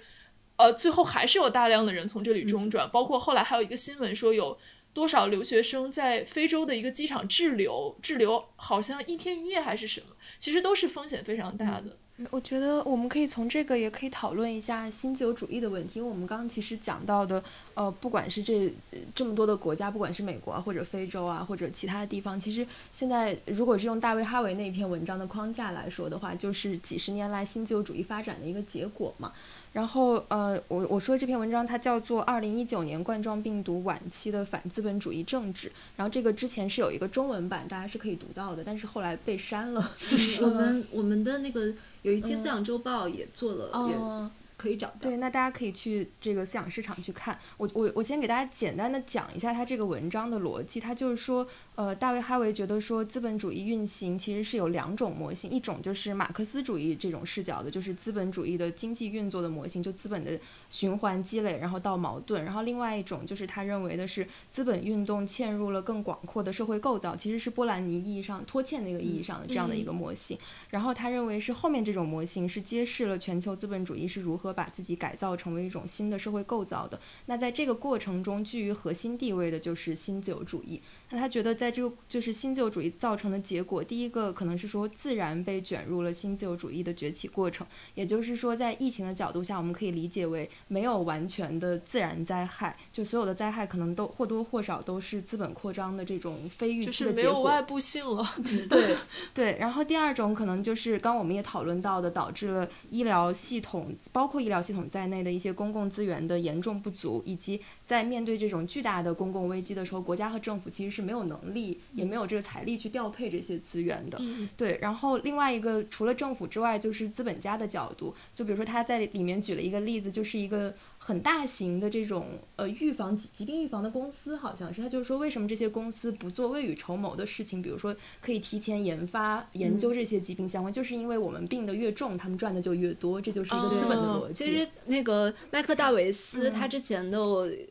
呃，最后还是有大量的人从这里中转，包括后来还有一个新闻说有。多少留学生在非洲的一个机场滞留？滞留好像一天一夜还是什么？其实都是风险非常大的。我觉得我们可以从这个也可以讨论一下新自由主义的问题，因为我们刚刚其实讲到的，呃，不管是这这么多的国家，不管是美国啊，或者非洲啊，或者其他的地方，其实现在如果是用大卫哈维那篇文章的框架来说的话，就是几十年来新自由主义发展的一个结果嘛。然后，呃，我我说这篇文章它叫做《二零一九年冠状病毒晚期的反资本主义政治》，然后这个之前是有一个中文版，大家是可以读到的，但是后来被删了。我们我们的那个有一期《思想周报》也做了，也。可以找到对，那大家可以去这个思想市场去看。我我我先给大家简单的讲一下他这个文章的逻辑。他就是说，呃，大卫哈维觉得说，资本主义运行其实是有两种模型，一种就是马克思主义这种视角的，就是资本主义的经济运作的模型，就资本的循环积累，然后到矛盾。然后另外一种就是他认为的是资本运动嵌入了更广阔的社会构造，其实是波兰尼意义上拖欠那个意义上的这样的一个模型。然后他认为是后面这种模型是揭示了全球资本主义是如何。把自己改造成为一种新的社会构造的，那在这个过程中居于核心地位的就是新自由主义。那他觉得，在这个就是新自由主义造成的结果，第一个可能是说自然被卷入了新自由主义的崛起过程，也就是说，在疫情的角度下，我们可以理解为没有完全的自然灾害，就所有的灾害可能都或多或少都是资本扩张的这种非预期的结果。就是没有外部性了。对对。然后第二种可能就是刚我们也讨论到的，导致了医疗系统，包括医疗系统在内的一些公共资源的严重不足，以及在面对这种巨大的公共危机的时候，国家和政府其实是。没有能力，也没有这个财力去调配这些资源的。对，然后另外一个除了政府之外，就是资本家的角度。就比如说他在里面举了一个例子，就是一个。很大型的这种呃预防疾疾病预防的公司，好像是他就是说，为什么这些公司不做未雨绸缪的事情？比如说，可以提前研发研究这些疾病相关，就是因为我们病的越重，他们赚的就越多，这就是一个资本的逻辑。其实那个麦克戴维斯他之前的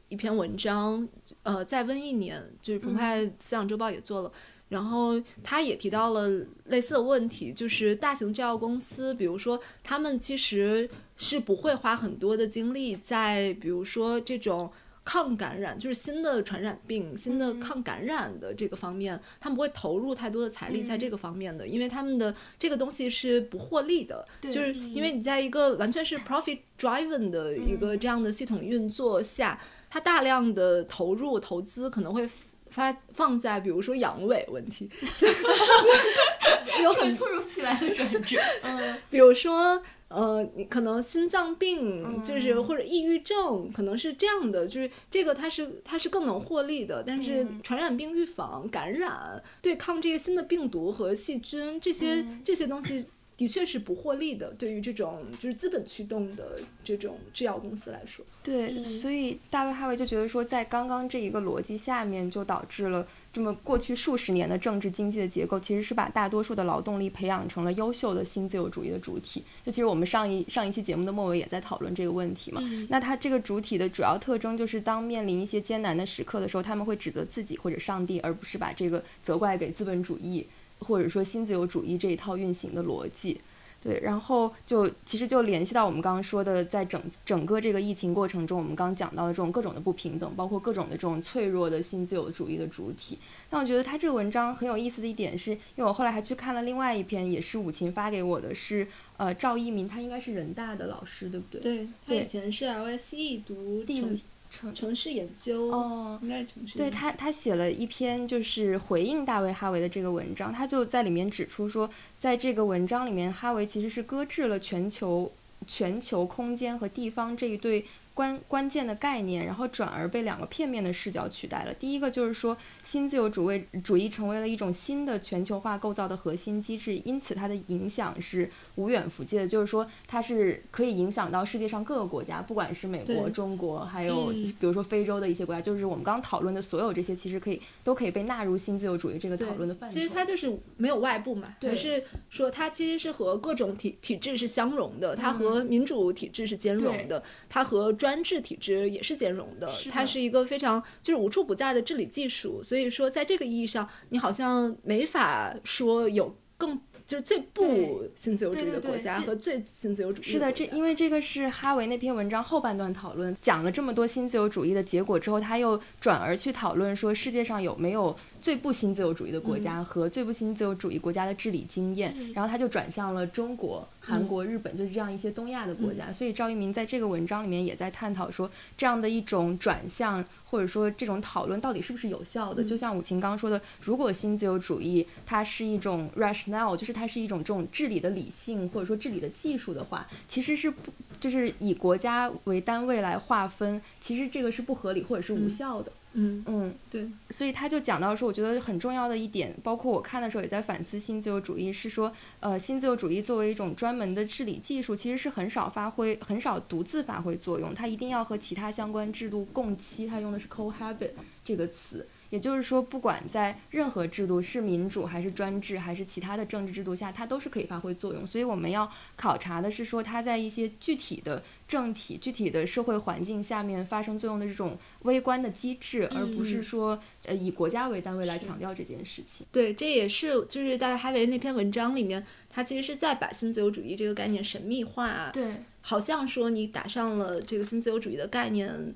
一篇文章，呃，在瘟疫年，就是澎湃思想周报也做了。然后他也提到了类似的问题，就是大型制药公司，比如说他们其实是不会花很多的精力在，比如说这种抗感染，就是新的传染病、新的抗感染的这个方面，他们不会投入太多的财力在这个方面的，因为他们的这个东西是不获利的，就是因为你在一个完全是 profit driven 的一个这样的系统运作下，它大量的投入投资可能会。发放在比如说阳痿问题 有很突如其来的转折。嗯，比如说呃，你可能心脏病就是或者抑郁症，可能是这样的，就是这个它是它是更能获利的。但是传染病预防、感染、对抗这些新的病毒和细菌这些这些东西。的确是不获利的，对于这种就是资本驱动的这种制药公司来说。对，所以大卫哈维就觉得说，在刚刚这一个逻辑下面，就导致了这么过去数十年的政治经济的结构，其实是把大多数的劳动力培养成了优秀的新自由主义的主体。就其实我们上一上一期节目的末尾也在讨论这个问题嘛。那它这个主体的主要特征就是，当面临一些艰难的时刻的时候，他们会指责自己或者上帝，而不是把这个责怪给资本主义。或者说新自由主义这一套运行的逻辑，对，然后就其实就联系到我们刚刚说的，在整整个这个疫情过程中，我们刚刚讲到的这种各种的不平等，包括各种的这种脆弱的新自由主义的主体。但我觉得他这个文章很有意思的一点是，因为我后来还去看了另外一篇，也是武琴发给我的，是呃赵一鸣，他应该是人大的老师，对不对？对，他以前是 LSE 读城城城市研究，哦，应该是城市。对他，他写了一篇就是回应大卫哈维的这个文章，他就在里面指出说，在这个文章里面，哈维其实是搁置了全球、全球空间和地方这一对。关关键的概念，然后转而被两个片面的视角取代了。第一个就是说，新自由主义主义成为了一种新的全球化构造的核心机制，因此它的影响是无远弗届的。就是说，它是可以影响到世界上各个国家，不管是美国、中国，还有比如说非洲的一些国家，就是我们刚刚讨论的所有这些，其实可以都可以被纳入新自由主义这个讨论的范畴。其实它就是没有外部嘛，对，是说它其实是和各种体体制是相容的，它和民主体制是兼容的，它和专制体制也是兼容的，它是一个非常就是无处不在的治理技术。所以说，在这个意义上，你好像没法说有更就是最不新自由主义的国家和最新自由主义。是的，这因为这个是哈维那篇文章后半段讨论讲了这么多新自由主义的结果之后，他又转而去讨论说世界上有没有最不新自由主义的国家和最不新自由主义国家的治理经验，然后他就转向了中国。韩国、日本就是这样一些东亚的国家，所以赵一鸣在这个文章里面也在探讨说，这样的一种转向或者说这种讨论到底是不是有效的？就像武琴刚说的，如果新自由主义它是一种 rationale，就是它是一种这种治理的理性或者说治理的技术的话，其实是不就是以国家为单位来划分，其实这个是不合理或者是无效的。嗯嗯嗯，对，所以他就讲到说，我觉得很重要的一点，包括我看的时候也在反思新自由主义，是说，呃，新自由主义作为一种专门的治理技术，其实是很少发挥、很少独自发挥作用，它一定要和其他相关制度共期，它用的是 cohabit 这个词。也就是说，不管在任何制度，是民主还是专制，还是其他的政治制度下，它都是可以发挥作用。所以我们要考察的是说，它在一些具体的政体、具体的社会环境下面发生作用的这种微观的机制，而不是说呃以国家为单位来强调这件事情。对，这也是就是在哈维那篇文章里面，他其实是在把新自由主义这个概念神秘化。对，好像说你打上了这个新自由主义的概念。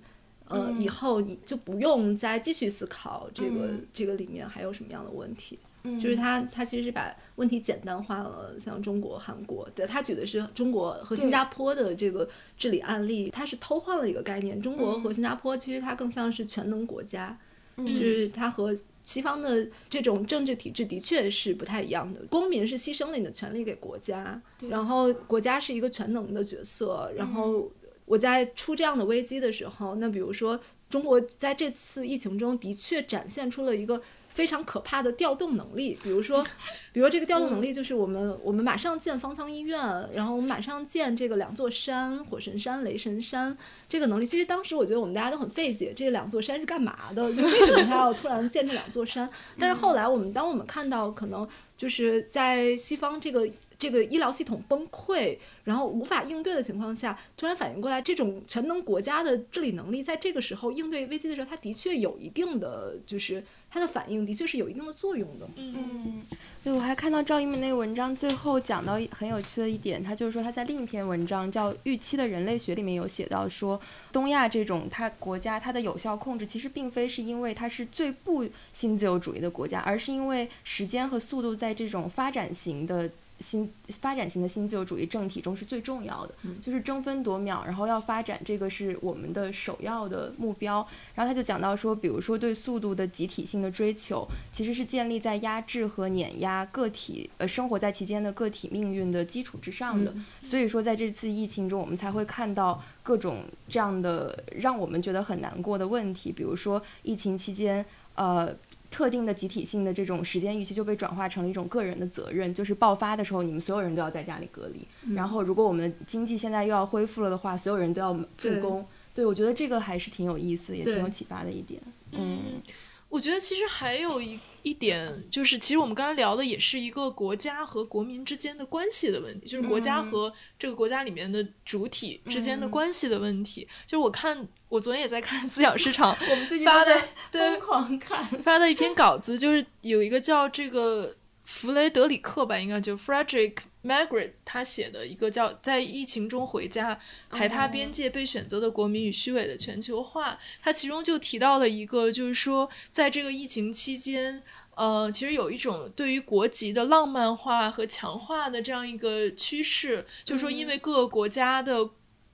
呃，以后你就不用再继续思考这个这个里面还有什么样的问题，就是他他其实是把问题简单化了，像中国、韩国的，他举的是中国和新加坡的这个治理案例，他是偷换了一个概念，中国和新加坡其实它更像是全能国家，就是它和西方的这种政治体制的确是不太一样的，公民是牺牲了你的权利给国家，然后国家是一个全能的角色，然后。我在出这样的危机的时候，那比如说中国在这次疫情中的确展现出了一个非常可怕的调动能力，比如说，比如这个调动能力就是我们我们马上建方舱医院，然后我们马上建这个两座山，火神山、雷神山，这个能力其实当时我觉得我们大家都很费解，这两座山是干嘛的？就为什么他要突然建这两座山？但是后来我们当我们看到可能就是在西方这个。这个医疗系统崩溃，然后无法应对的情况下，突然反应过来，这种全能国家的治理能力，在这个时候应对危机的时候，它的确有一定的，就是它的反应的确是有一定的作用的。嗯，对，我还看到赵一鸣那个文章最后讲到很有趣的一点，他就是说他在另一篇文章叫《预期的人类学》里面有写到说，东亚这种它国家它的有效控制，其实并非是因为它是最不新自由主义的国家，而是因为时间和速度在这种发展型的。新发展型的新自由主义政体中是最重要的，就是争分夺秒，然后要发展这个是我们的首要的目标。然后他就讲到说，比如说对速度的集体性的追求，其实是建立在压制和碾压个体呃生活在其间的个体命运的基础之上的。所以说在这次疫情中，我们才会看到各种这样的让我们觉得很难过的问题，比如说疫情期间，呃。特定的集体性的这种时间预期就被转化成了一种个人的责任，就是爆发的时候，你们所有人都要在家里隔离。然后，如果我们经济现在又要恢复了的话，所有人都要复工。对，我觉得这个还是挺有意思，也挺有启发的一点。嗯。我觉得其实还有一一点，就是其实我们刚才聊的也是一个国家和国民之间的关系的问题，就是国家和这个国家里面的主体之间的关系的问题。就是我看，我昨天也在看思想市场，我们最近发的疯狂看发的一篇稿子，就是有一个叫这个弗雷德里克吧，应该就 Frederick Margaret 他写的一个叫《在疫情中回家：海他边界被选择的国民与虚伪的全球化》，他其中就提到了一个，就是说在这个疫情期间。呃，其实有一种对于国籍的浪漫化和强化的这样一个趋势，就是说，因为各个国家的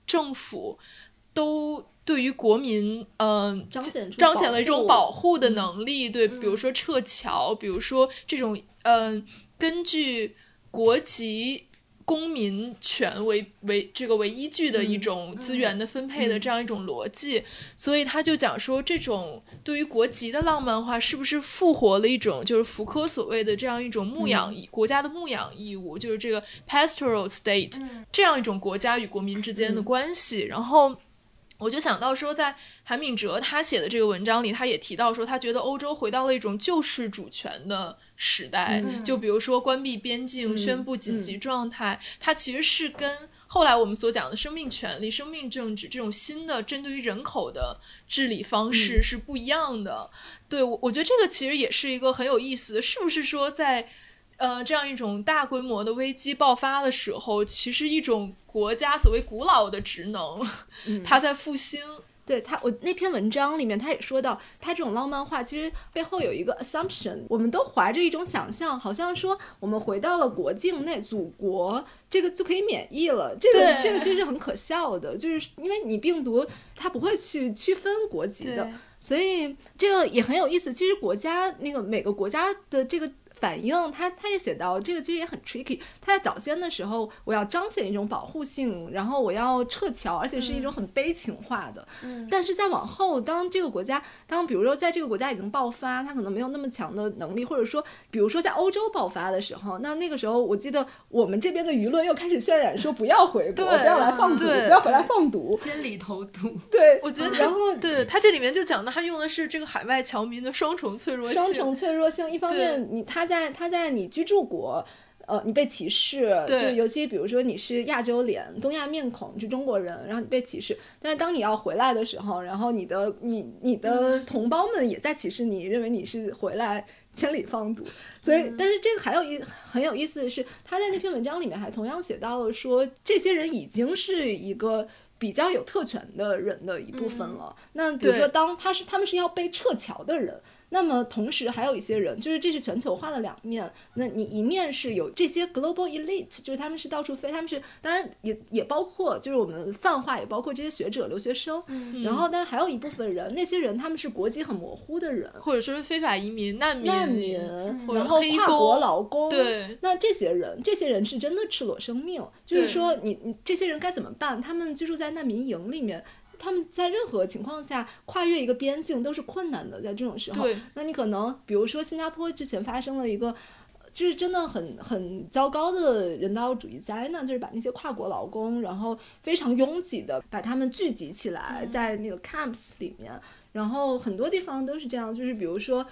政府都对于国民，嗯，彰显彰显了一种保护的嗯能力，对，比如说撤侨，比如说这种，嗯，根据国籍。公民权为为这个为依据的一种资源的分配的这样一种逻辑，所以他就讲说，这种对于国籍的浪漫化是不是复活了一种就是福柯所谓的这样一种牧养、国家的牧养义务，就是这个 pastoral state、这样一种国家与国民之间的关系。然后我就想到说，在韩敏哲他写的这个文章里，他也提到说，他觉得欧洲回到了一种救世主权的时代，就比如说关闭边境、嗯宣布紧急状态，它其实是跟后来我们所讲的生命权利、生命政治这种新的针对于人口的治理方式是不一样的。对我，我觉得这个其实也是一个很有意思的，是不是说在呃这样一种大规模的危机爆发的时候，其实一种国家所谓古老的职能，它在复兴。对他，我那篇文章里面他也说到，他这种浪漫化其实背后有一个 assumption，我们都怀着一种想象，好像说我们回到了国境内，祖国这个就可以免疫了。这个这个其实是很可笑的，就是因为你病毒它不会去区分国籍的，所以这个也很有意思。其实国家那个每个国家的这个。反应，他他也写到，这个其实也很 tricky。他在早先的时候，我要彰显一种保护性，然后我要撤侨，而且是一种很悲情化的。嗯。但是再往后，当这个国家，当比如说在这个国家已经爆发，他可能没有那么强的能力，或者说，比如说在欧洲爆发的时候，那那个时候，我记得我们这边的舆论又开始渲染说不要回国，对不要来放毒，不要回来放毒。千里投毒，对，我觉得，然后对他这里面就讲的，他用的是这个海外侨民的双重脆弱性，双重脆弱性，一方面你他在他在你居住国。呃，你被歧视，对就尤其比如说你是亚洲脸、东亚面孔，你是中国人，然后你被歧视。但是当你要回来的时候，然后你的你你的同胞们也在歧视你，认为你是回来千里放毒。所以，但是这个还有一很有意思的是，他在那篇文章里面还同样写到了说，这些人已经是一个。比较有特权的人的一部分了。那比如说，当他是他们是要被撤侨的人，那么同时还有一些人，就是这是全球化的两面。那你一面是有这些 global elite，就是他们是到处飞，他们是当然也也包括就是我们泛化，也包括这些学者、留学生。然后，但是还有一部分人，那些人他们是国籍很模糊的人，或者说是非法移民、难民、难民，然后跨国劳工。对，那这些人，这些人是真的赤裸生命，就是对说你你这些人该怎么办？他们居住在难民营里面。他们在任何情况下跨越一个边境都是困难的，在这种时候，那你可能比如说新加坡之前发生了一个，就是真的很很糟糕的人道主义灾难，就是把那些跨国劳工，然后非常拥挤的把他们聚集起来，在那个 camps 里面，然后很多地方都是这样，就是比如说。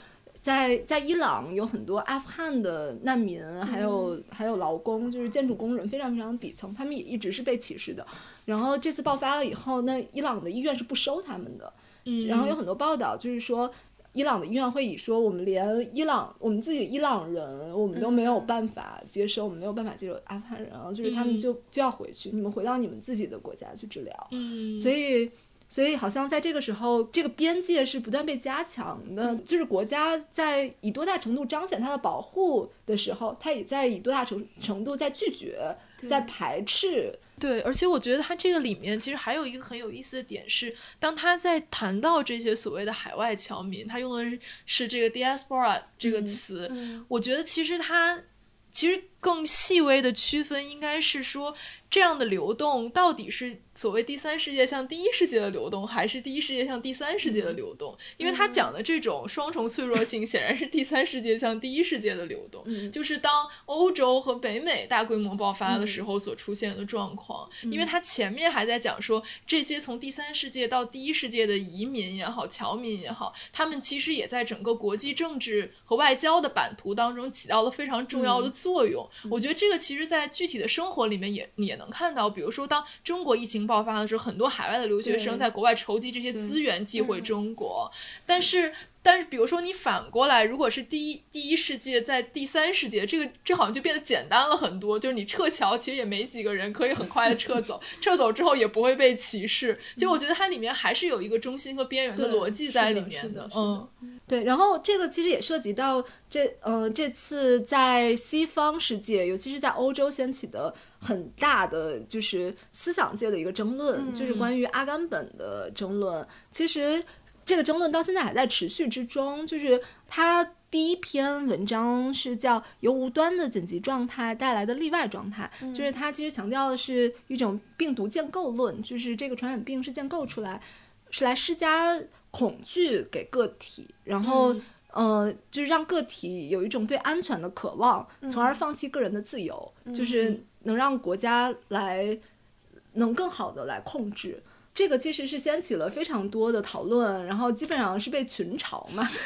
在在伊朗有很多阿富汗的难民，还有、还有劳工，就是建筑工人，非常非常底层，他们也一直是被歧视的。然后这次爆发了以后，那伊朗的医院是不收他们的。嗯，然后有很多报道就是说，伊朗的医院会以说我们连伊朗我们自己伊朗人我们都没有办法接收，我们没有办法接受阿富汗人，然后就是他们嗯就就要回去，你们回到你们自己的国家去治疗。嗯，所以，所以好像在这个时候，这个边界是不断被加强的。就是国家在以多大程度彰显它的保护的时候，它也在以多大程程度在拒绝、在排斥。对，而且我觉得他这个里面其实还有一个很有意思的点是，当他在谈到这些所谓的海外侨民，他用的是是这个 diaspora 这个词，我觉得其实他其实更细微的区分应该是说，这样的流动到底是所谓第三世界向第一世界的流动，还是第一世界向第三世界的流动？因为他讲的这种双重脆弱性，显然是第三世界向第一世界的流动。嗯就是当欧洲和北美大规模爆发的时候所出现的状况，因为他前面还在讲说，这些从第三世界到第一世界的移民也好、侨民也好，他们其实也在整个国际政治和外交的版图当中起到了非常重要的作用。我觉得这个其实，在具体的生活里面也也能看到。比如说，当中国疫情爆发的时候，很多海外的留学生在国外筹集这些资源寄回中国，但是。但是，比如说你反过来，如果是第一第一世界在第三世界，这个这好像就变得简单了很多。就是你撤侨，其实也没几个人可以很快的撤走，撤走之后也不会被歧视。其实我觉得它里面还是有一个中心和边缘的逻辑在里面的。嗯，对。然后这个其实也涉及到这呃这次在西方世界，尤其是在欧洲掀起的很大的就是思想界的一个争论，就是关于阿甘本的争论。其实。这个争论到现在还在持续之中。就是他第一篇文章是叫《由无端的紧急状态带来的例外状态》，就是他其实强调的是一种病毒建构论，就是这个传染病是建构出来，是来施加恐惧给个体，然后呃，就是让个体有一种对安全的渴望，从而放弃个人的自由，就是能让国家来能更好的来控制。这个其实是掀起了非常多的讨论，然后基本上是被群嘲嘛。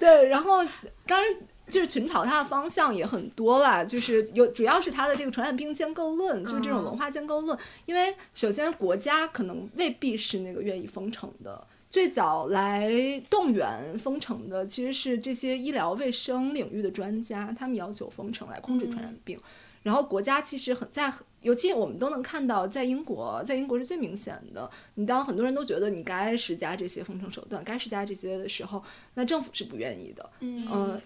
对，然后当然就是群嘲它的方向也很多啦，就是有主要是它的这个传染病建构论，就是这种文化建构论。因为首先国家可能未必是那个愿意封城的，最早来动员封城的其实是这些医疗卫生领域的专家，他们要求封城来控制传染病。然后国家其实很在，尤其我们都能看到，在英国，在英国是最明显的。你当很多人都觉得你该施加这些封城手段，该施加这些的时候，那政府是不愿意的。嗯，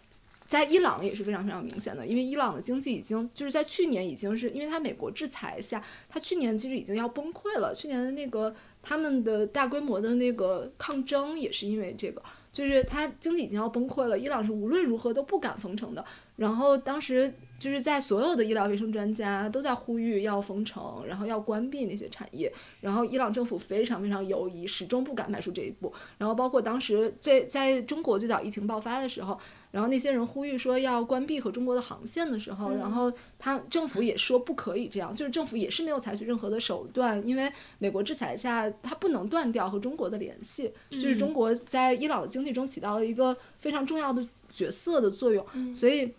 在伊朗也是非常非常明显的，因为伊朗的经济已经就是在去年已经是因为它美国制裁下，它去年其实已经要崩溃了。去年的那个他们的大规模的那个抗争也是因为这个，就是它经济已经要崩溃了。伊朗是无论如何都不敢封城的。然后当时。就是在所有的医疗卫生专家都在呼吁要封城，然后要关闭那些产业，然后伊朗政府非常非常犹疑，始终不敢迈出这一步。然后包括当时最在中国最早疫情爆发的时候，然后那些人呼吁说要关闭和中国的航线的时候，然后他政府也说不可以这样，就是政府也是没有采取任何的手段，因为美国制裁下，它不能断掉和中国的联系，就是中国在伊朗的经济中起到了一个非常重要的角色的作用，所以。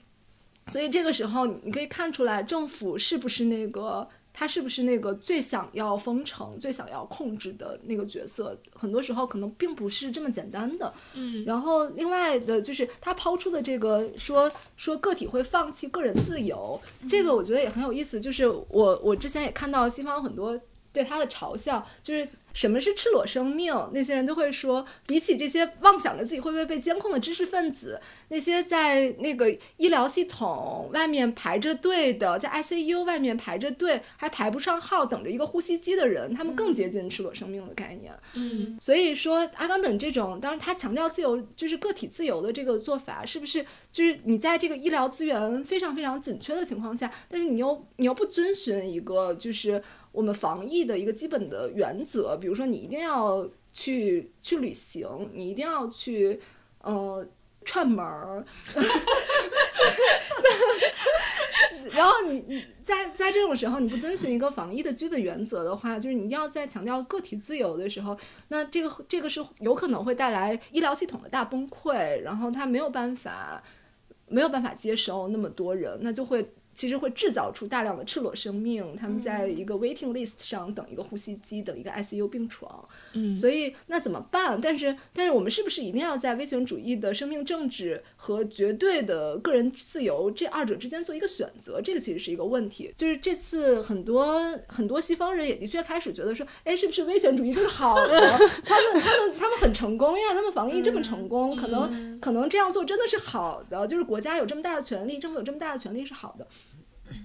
所以这个时候，你可以看出来，政府是不是那个他是不是那个最想要封城、最想要控制的那个角色？很多时候可能并不是这么简单的。嗯。然后另外的就是他抛出的这个说说个体会放弃个人自由，这个我觉得也很有意思。就是我我之前也看到西方很多对他的嘲笑，就是。什么是赤裸生命？那些人都会说，比起这些妄想着自己会不会被监控的知识分子，那些在那个医疗系统外面排着队的，在 ICU 外面排着队还排不上号等着一个呼吸机的人，他们更接近赤裸生命的概念。嗯，所以说阿冈本这种，当然他强调自由，就是个体自由的这个做法，是不是就是你在这个医疗资源非常非常紧缺的情况下，但是你又你又不遵循一个就是。我们防疫的一个基本的原则，比如说你一定要去去旅行，你一定要去呃串门儿，然后你你在在这种时候你不遵循一个防疫的基本原则的话，就是你一定要在强调个体自由的时候，那这个这个是有可能会带来医疗系统的大崩溃，然后他没有办法没有办法接收那么多人，那就会。其实会制造出大量的赤裸生命，他们在一个 waiting list 上等一个呼吸机，等一个 ICU 病床。嗯，所以那怎么办？但是，但是我们是不是一定要在威权主义的生命政治和绝对的个人自由这二者之间做一个选择？这个其实是一个问题。就是这次很多很多西方人也的确开始觉得说，哎，是不是威权主义就是好的？他们他们他们很成功呀，他们防疫这么成功，可能可能这样做真的是好的。就是国家有这么大的权利，政府有这么大的权利是好的。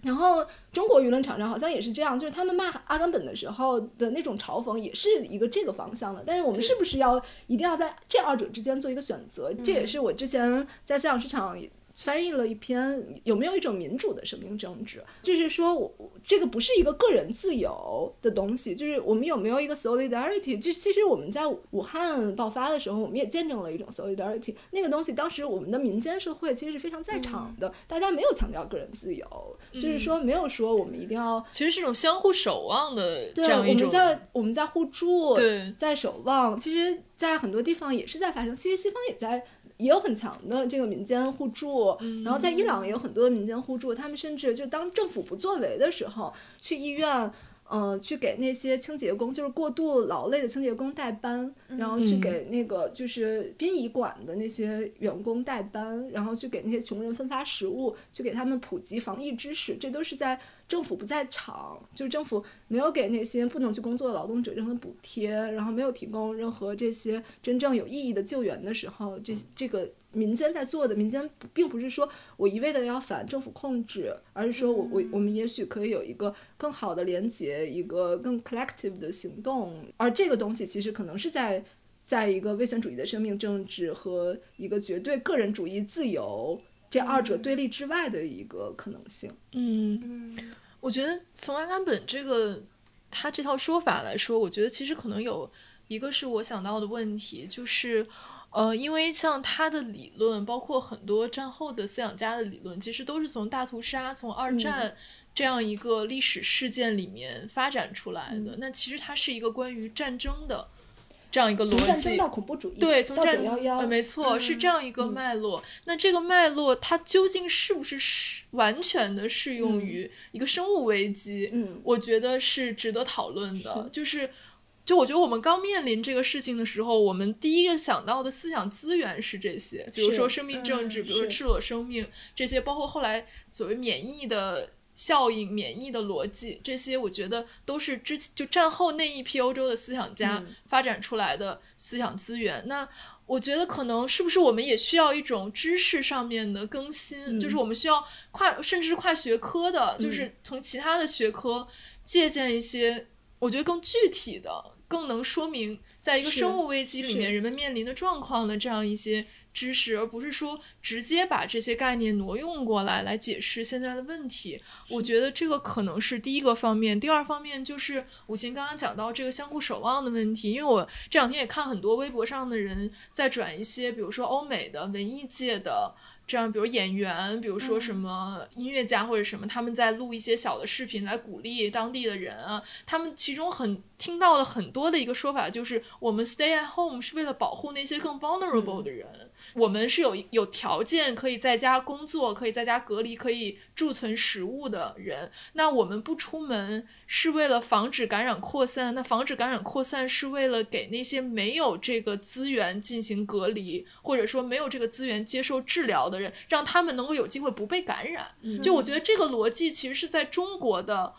然后中国舆论场上好像也是这样，就是他们骂阿甘本的时候的那种嘲讽，也是一个这个方向的。但是我们是不是要一定要在这二者之间做一个选择？这也是我之前在思想市场。翻译了一篇，有没有一种民主的生命政治？就是说，我这个不是一个个人自由的东西，就是我们有没有一个 solidarity？就其实我们在武汉爆发的时候，我们也见证了一种 solidarity。那个东西当时我们的民间社会其实是非常在场的，大家没有强调个人自由，就是说没有说我们一定要，其实是一种相互守望的这样一种。我们在我们在互助，对，在守望。其实，在很多地方也是在发生。其实西方也在。也有很强的这个民间互助，嗯然后在伊朗也有很多的民间互助，他们甚至就当政府不作为的时候，去医院。呃，去给那些清洁工，就是过度劳累的清洁工代班，然后去嗯。给那个就是殡仪馆的那些员工代班，然后去给那些穷人分发食物，去给他们普及防疫知识，这都是在政府不在场，就是政府没有给那些不能去工作的劳动者任何补贴，然后没有提供任何这些真正有意义的救援的时候，这这个民间在做的，民间并不是说我一味的要反政府控制，而是说我我我们也许可以有一个更好的连接，一个更 collective 的行动，而这个东西其实可能是在。在一个威权主义的生命政治和一个绝对个人主义自由这二者对立之外的一个可能性。嗯，嗯我觉得从阿甘本这个他这套说法来说，我觉得其实可能有一个是我想到的问题，就是。呃，因为像他的理论，包括很多战后的思想家的理论，其实都是从大屠杀、从二战这样一个历史事件里面发展出来的。那其实它是一个关于战争的这样一个逻辑从战争。到恐怖主义，对，从到战九幺幺呃，，没错，是这样一个嗯脉络。那这个脉络，它究竟是不是适完全的适用于一个生物危机？嗯我觉得是值得讨论的。是就是，就我觉得我们刚面临这个事情的时候，我们第一个想到的思想资源是这些，比如说生命政治，嗯比如说赤裸生命这些，包括后来所谓免疫的。效应、免疫的逻辑，这些我觉得都是之就战后那一批欧洲的思想家嗯发展出来的思想资源。那我觉得可能是不是我们也需要一种知识上面的更新，嗯就是我们需要跨甚至是跨学科的，就嗯是从其他的学科借鉴一些我觉得更具体的、更能说明在一个生物危机里面人们面临的状况的这样一些知识，而不是说直接把这些概念挪用过来来解释现在的问题。我觉得这个可能是第一个方面，第二方面就是武行刚刚讲到这个相互守望的问题，因为我这两天也看很多微博上的人在转一些，比如说欧美的文艺界的。这样，比如演员，比如说什么音乐家或者什么，他们在录一些小的视频来鼓励当地的人啊。他们其中很听到了很多的一个说法，就是我们 stay at home 是为了保护那些更 vulnerable 的人。我们是有有条件可以在家工作，可以在家隔离，可以贮存食物的人。那我们不出门是为了防止感染扩散，那防止感染扩散是为了给那些没有这个资源进行隔离，或者说没有这个资源接受治疗的人，让他们能够有机会不被感染。嗯就我觉得这个逻辑其实是在中国的。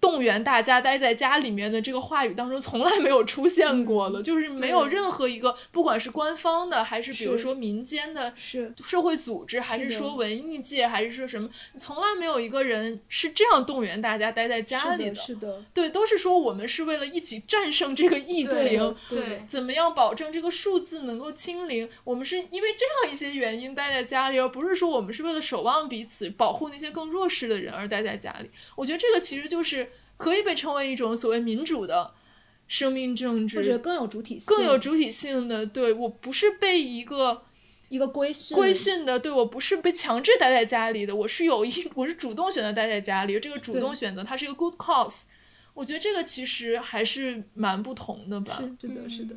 动员大家待在家里面的这个话语当中从来没有出现过的，就是没有任何一个，不管是官方的，还是比如说民间的是社会组织，还是说文艺界，还是说什么，从来没有一个人是这样动员大家待在家里是的，是的，对，都是说我们是为了一起战胜这个疫情，对怎么样保证这个数字能够清零？我们是因为这样一些原因待在家里，而不是说我们是为了守望彼此、保护那些更弱势的人而待在家里。我觉得这个其实就是可以被称为一种所谓民主的生命政治，或者更有主体性，更有主体性的。对我不是被一个一个规训，规训的，对我不是被强制待在家里的，我是有一，我是主动选择待在家里。这个主动选择它是一个 good cause，我觉得这个其实还是蛮不同的吧。是是的，是的，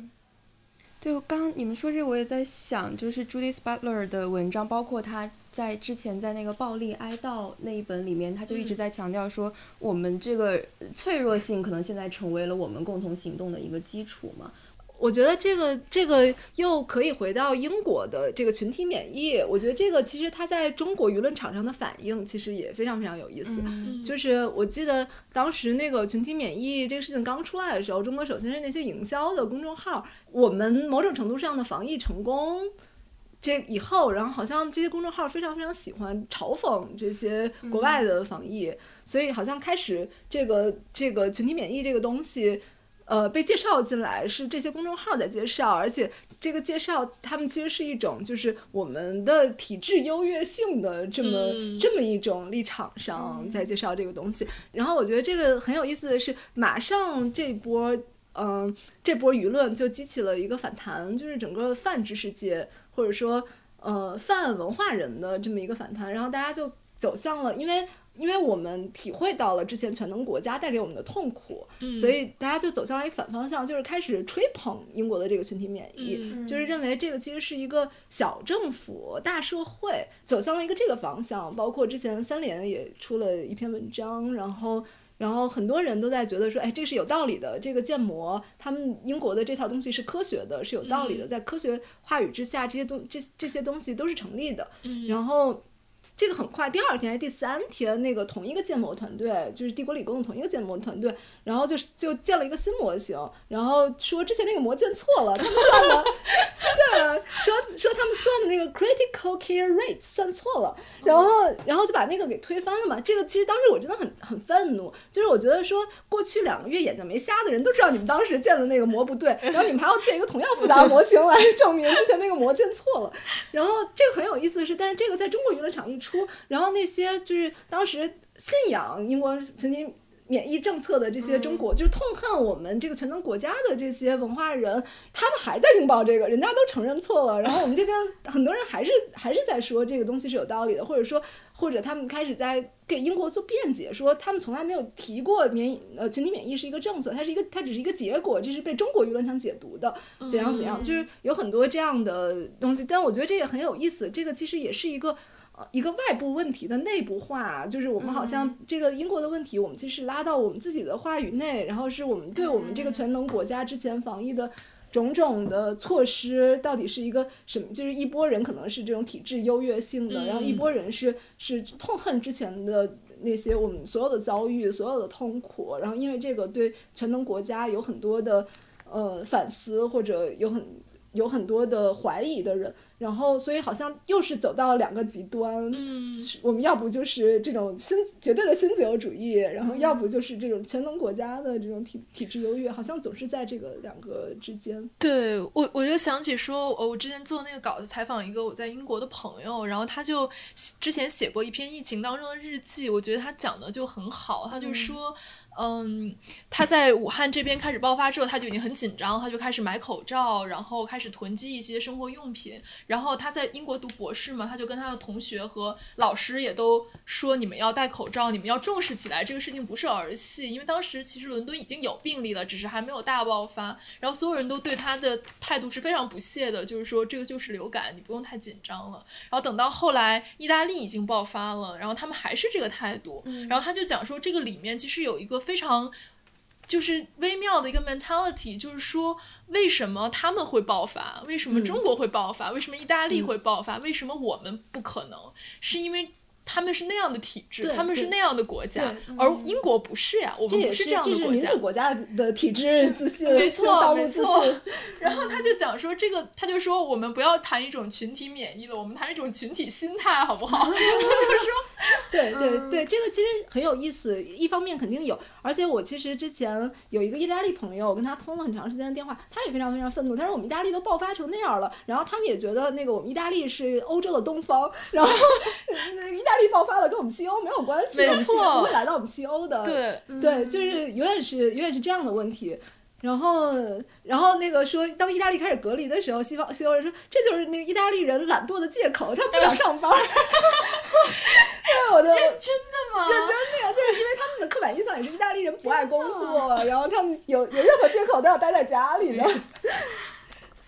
对，刚刚你们说这个，我也在想，就是 Judith Butler 的文章，包括他在之前在那个《暴力哀悼》那一本里面，他就一直嗯在强调说，我们这个脆弱性可能现在成为了我们共同行动的一个基础嘛。我觉得这个这个又可以回到英国的这个群体免疫，我觉得这个其实它在中国舆论场上的反应其实也非常非常有意思。嗯就是我记得当时那个群体免疫这个事情刚出来的时候，中国首先是那些营销的公众号，我们某种程度上的防疫成功。这以后，然后好像这些公众号非常非常喜欢嘲讽这些国外的防疫，所以好像开始这个这个群体免疫这个东西，呃，被介绍进来是这些公众号在介绍，而且这个介绍他们其实是一种就是我们的体质优越性的这么、嗯这么一种立场上在介绍这个东西。然后我觉得这个很有意思的是，马上这波。嗯、这波舆论就激起了一个反弹，就是整个泛知识界或者说呃泛文化人的这么一个反弹，然后大家就走向了，因为因为我们体会到了之前全能国家带给我们的痛苦，嗯所以大家就走向了一个反方向，就是开始吹捧英国的这个群体免疫。嗯就是认为这个其实是一个小政府、大社会走向了一个这个方向，包括之前三联也出了一篇文章，然后。然后很多人都在觉得说，哎，这是有道理的。这个建模，他们英国的这套东西是科学的，是有道理的，在科学话语之下，这些东这这些东西都是成立的。嗯然后这个很快，第二天还是第三天，那个同一个建模团队，就是帝国理工的同一个建模团队，然后就是就建了一个新模型，然后说之前那个模建错了，他们算的，对，说说他们算的那个 critical care rate 算错了，然后然后就把那个给推翻了嘛。这个其实当时我真的很很愤怒，就是我觉得说过去两个月眼睛没瞎的人都知道你们当时建的那个模不对，然后你们还要建一个同样复杂的模型来证明之前那个模建错了。然后这个很有意思的是，但是这个在中国娱乐场一出，然后那些就是当时信仰英国曾经免疫政策的这些中国，就是痛恨我们这个全能国家的这些文化人，他们还在拥抱这个，人家都承认错了，然后我们这边很多人还是还是在说这个东西是有道理的，或者说或者他们开始在给英国做辩解，说他们从来没有提过免疫呃群体免疫是一个政策，它是一个它只是一个结果，这是被中国舆论场解读的，怎样怎样，就是有很多这样的东西，但我觉得这也很有意思，这个其实也是一个。呃，一个外部问题的内部化，就是我们好像这个英国的问题，我们其实拉到我们自己的话语内，然后是我们对我们这个全能国家之前防疫的种种的措施，到底是一个什么？就是一波人可能是这种体制优越性的，然后一波人是是痛恨之前的那些我们所有的遭遇、所有的痛苦，然后因为这个对全能国家有很多的呃反思，或者有很有很多的怀疑的人，然后所以好像又是走到了两个极端。嗯我们要不就是这种新绝对的新自由主义，然后要不就是这种全能国家的这种体体制优越，好像总是在这个两个之间。对我，我就想起说，呃我之前做那个稿子采访一个我在英国的朋友，然后他就之前写过一篇疫情当中的日记，我觉得他讲的就很好，他就说。嗯，他在武汉这边开始爆发之后，他就已经很紧张，他就开始买口罩，然后开始囤积一些生活用品。然后他在英国读博士嘛，他就跟他的同学和老师也都说，你们要戴口罩，你们要重视起来，这个事情不是儿戏。因为当时其实伦敦已经有病例了，只是还没有大爆发。然后所有人都对他的态度是非常不屑的，就是说这个就是流感，你不用太紧张了。然后等到后来意大利已经爆发了，然后他们还是这个态度。然后他就讲说，这个里面其实有一个非常。就是微妙的一个 mentality，就是说，为什么他们会爆发？为什么中国会爆发？为什么意大利会爆发？为什么我们不可能？是因为他们是那样的体制，他们是那样的国家，而英国不是呀，我们不这样的国家是民主。国家的体制自信，没错没错信。然后他就讲说，这个他就说，我们不要谈一种群体免疫了，我们谈一种群体心态，好不好？他就说，对对对，这个其实很有意思。一方面肯定有，而且我其实之前有一个意大利朋友，我跟他通了很长时间的电话，他也非常非常愤怒。他说我们意大利都爆发成那样了，然后他们也觉得那个我们意大利是欧洲的东方，然后 那意大利爆发了跟我们西欧没有关系，没错不会来到我们西欧的。对，对，就是永远是永远是这样的问题。然后，然后那个说，当意大利开始隔离的时候，西方西欧人说这就是那个意大利人懒惰的借口，他不想上班。对，我的真的吗？认真的呀，就是因为他们的刻板印象也是意大利人不爱工作，然后他们有有任何借口都要待在家里的。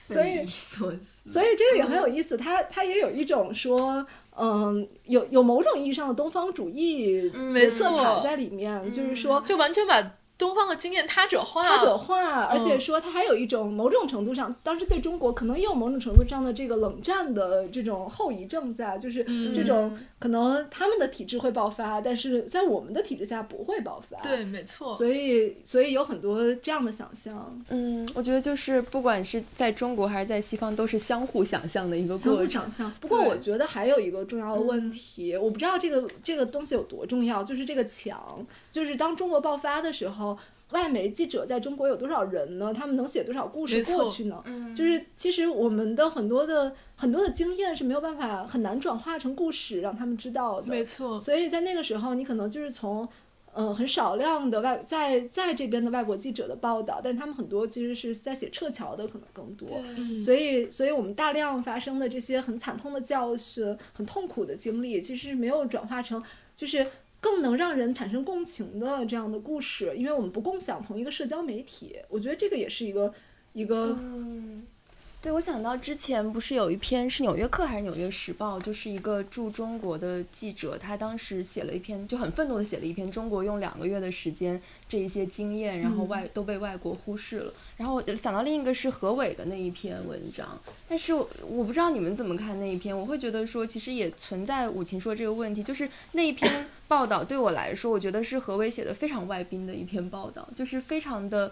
所以所以这个也很有意思，它它也有一种说，嗯，有有某种意义上的东方主义的色彩在里面，就是说就完全把东方的经验他者化。他者了。化，而且说他还有一种某种程度上，当时对中国可能也有某种程度上的这个冷战的这种后遗症在，就是嗯。这种可能他们的体制会爆发，但是在我们的体制下不会爆发。对，没错。所以所以有很多这样的想象，嗯，我觉得就是不管是在中国还是在西方，都是相互想象的一个相互过程。想象。不过我觉得还有一个重要的问题，我不知道这个这个东西有多重要，就是这个墙，就是当中国爆发的时候。外媒记者在中国有多少人呢？他们能写多少故事过去呢？就是其实我们的很多的很多的经验是没有办法很难转化成故事让他们知道的。没错，所以在那个时候，你可能就是从，呃，很少量的外在在这边的外国记者的报道，但是他们很多其实是在写撤侨的，可能更多。嗯所以，所以我们大量发生的这些很惨痛的教训、很痛苦的经历，其实是没有转化成，就是更能让人产生共情的这样的故事，因为我们不共享同一个社交媒体，我觉得这个也是一个一个。嗯，对，我想到之前不是有一篇是《纽约客》还是《纽约时报》，就是一个驻中国的记者，他当时写了一篇就很愤怒的写了一篇中国用两个月的时间这一些经验，然后外都被外国忽视了。然后我想到另一个是何伟的那一篇文章，但是我我不知道你们怎么看那一篇，我会觉得说其实也存在武琴说这个问题，就是那一篇报道对我来说，我觉得是何伟写的非常外宾的一篇报道，就是非常的。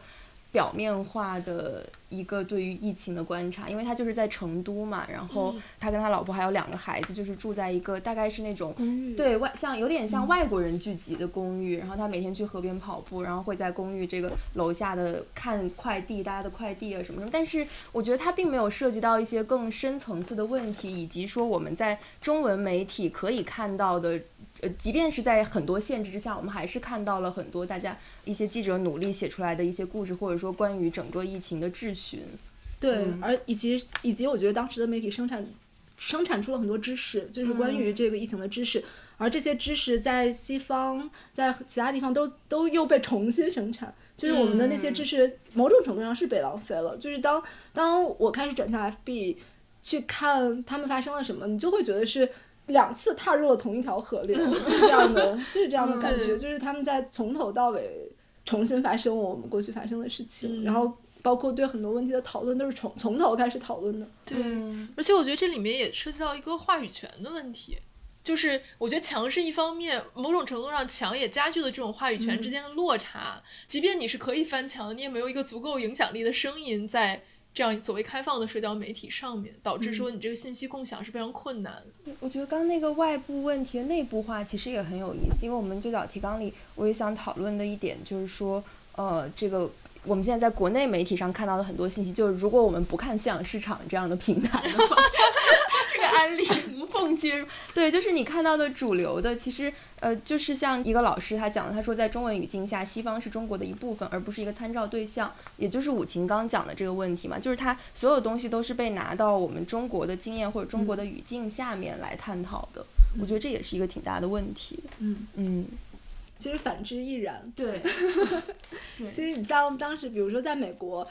表面化的一个对于疫情的观察，因为他就是在成都嘛，然后他跟他老婆还有两个孩子，就是住在一个大概是那种对外像有点像外国人聚集的公寓，然后他每天去河边跑步，然后会在公寓这个楼下的看快递，大家的快递啊什么什么。但是我觉得他并没有涉及到一些更深层次的问题，以及说我们在中文媒体可以看到的。呃，即便是在很多限制之下，我们还是看到了很多大家一些记者努力写出来的一些故事，或者说关于整个疫情的质询。对，而以及以及我觉得当时的媒体生产生产出了很多知识，就是关于这个疫情的知识，而这些知识在西方在其他地方都都又被重新生产，就是我们的那些知识某种程度上是被浪费了。就是当当我开始转向 FB 去看他们发生了什么，你就会觉得是。两次踏入了同一条河流，就是这样的，就是这样的感觉，就是他们在从头到尾重新发生我们过去发生的事情，然后包括对很多问题的讨论都是从从头开始讨论的。对，而且我觉得这里面也涉及到一个话语权的问题，就是我觉得强是一方面，某种程度上强也加剧了这种话语权之间的落差。即便你是可以翻墙的，你也没有一个足够影响力的声音在。这样所谓开放的社交媒体上面，导致说你这个信息共享是非常困难。我觉得刚刚那个外部问题的内部化其实也很有意思，因为我们最早提纲里我也想讨论的一点就是说，呃，这个我们现在在国内媒体上看到的很多信息，就是如果我们不看思想市场这样的平台的话。案例无缝接入，对，就是你看到的主流的，其实呃，就是像一个老师他讲的，他说在中文语境下，西方是中国的一部分，而不是一个参照对象，也就是武琴刚讲的这个问题嘛，就是他所有东西都是被拿到我们中国的经验或者中国的语境下面来探讨的，我觉得这也是一个挺大的问题。嗯嗯，其实反之亦然。对，其实你像当时，比如说在美国。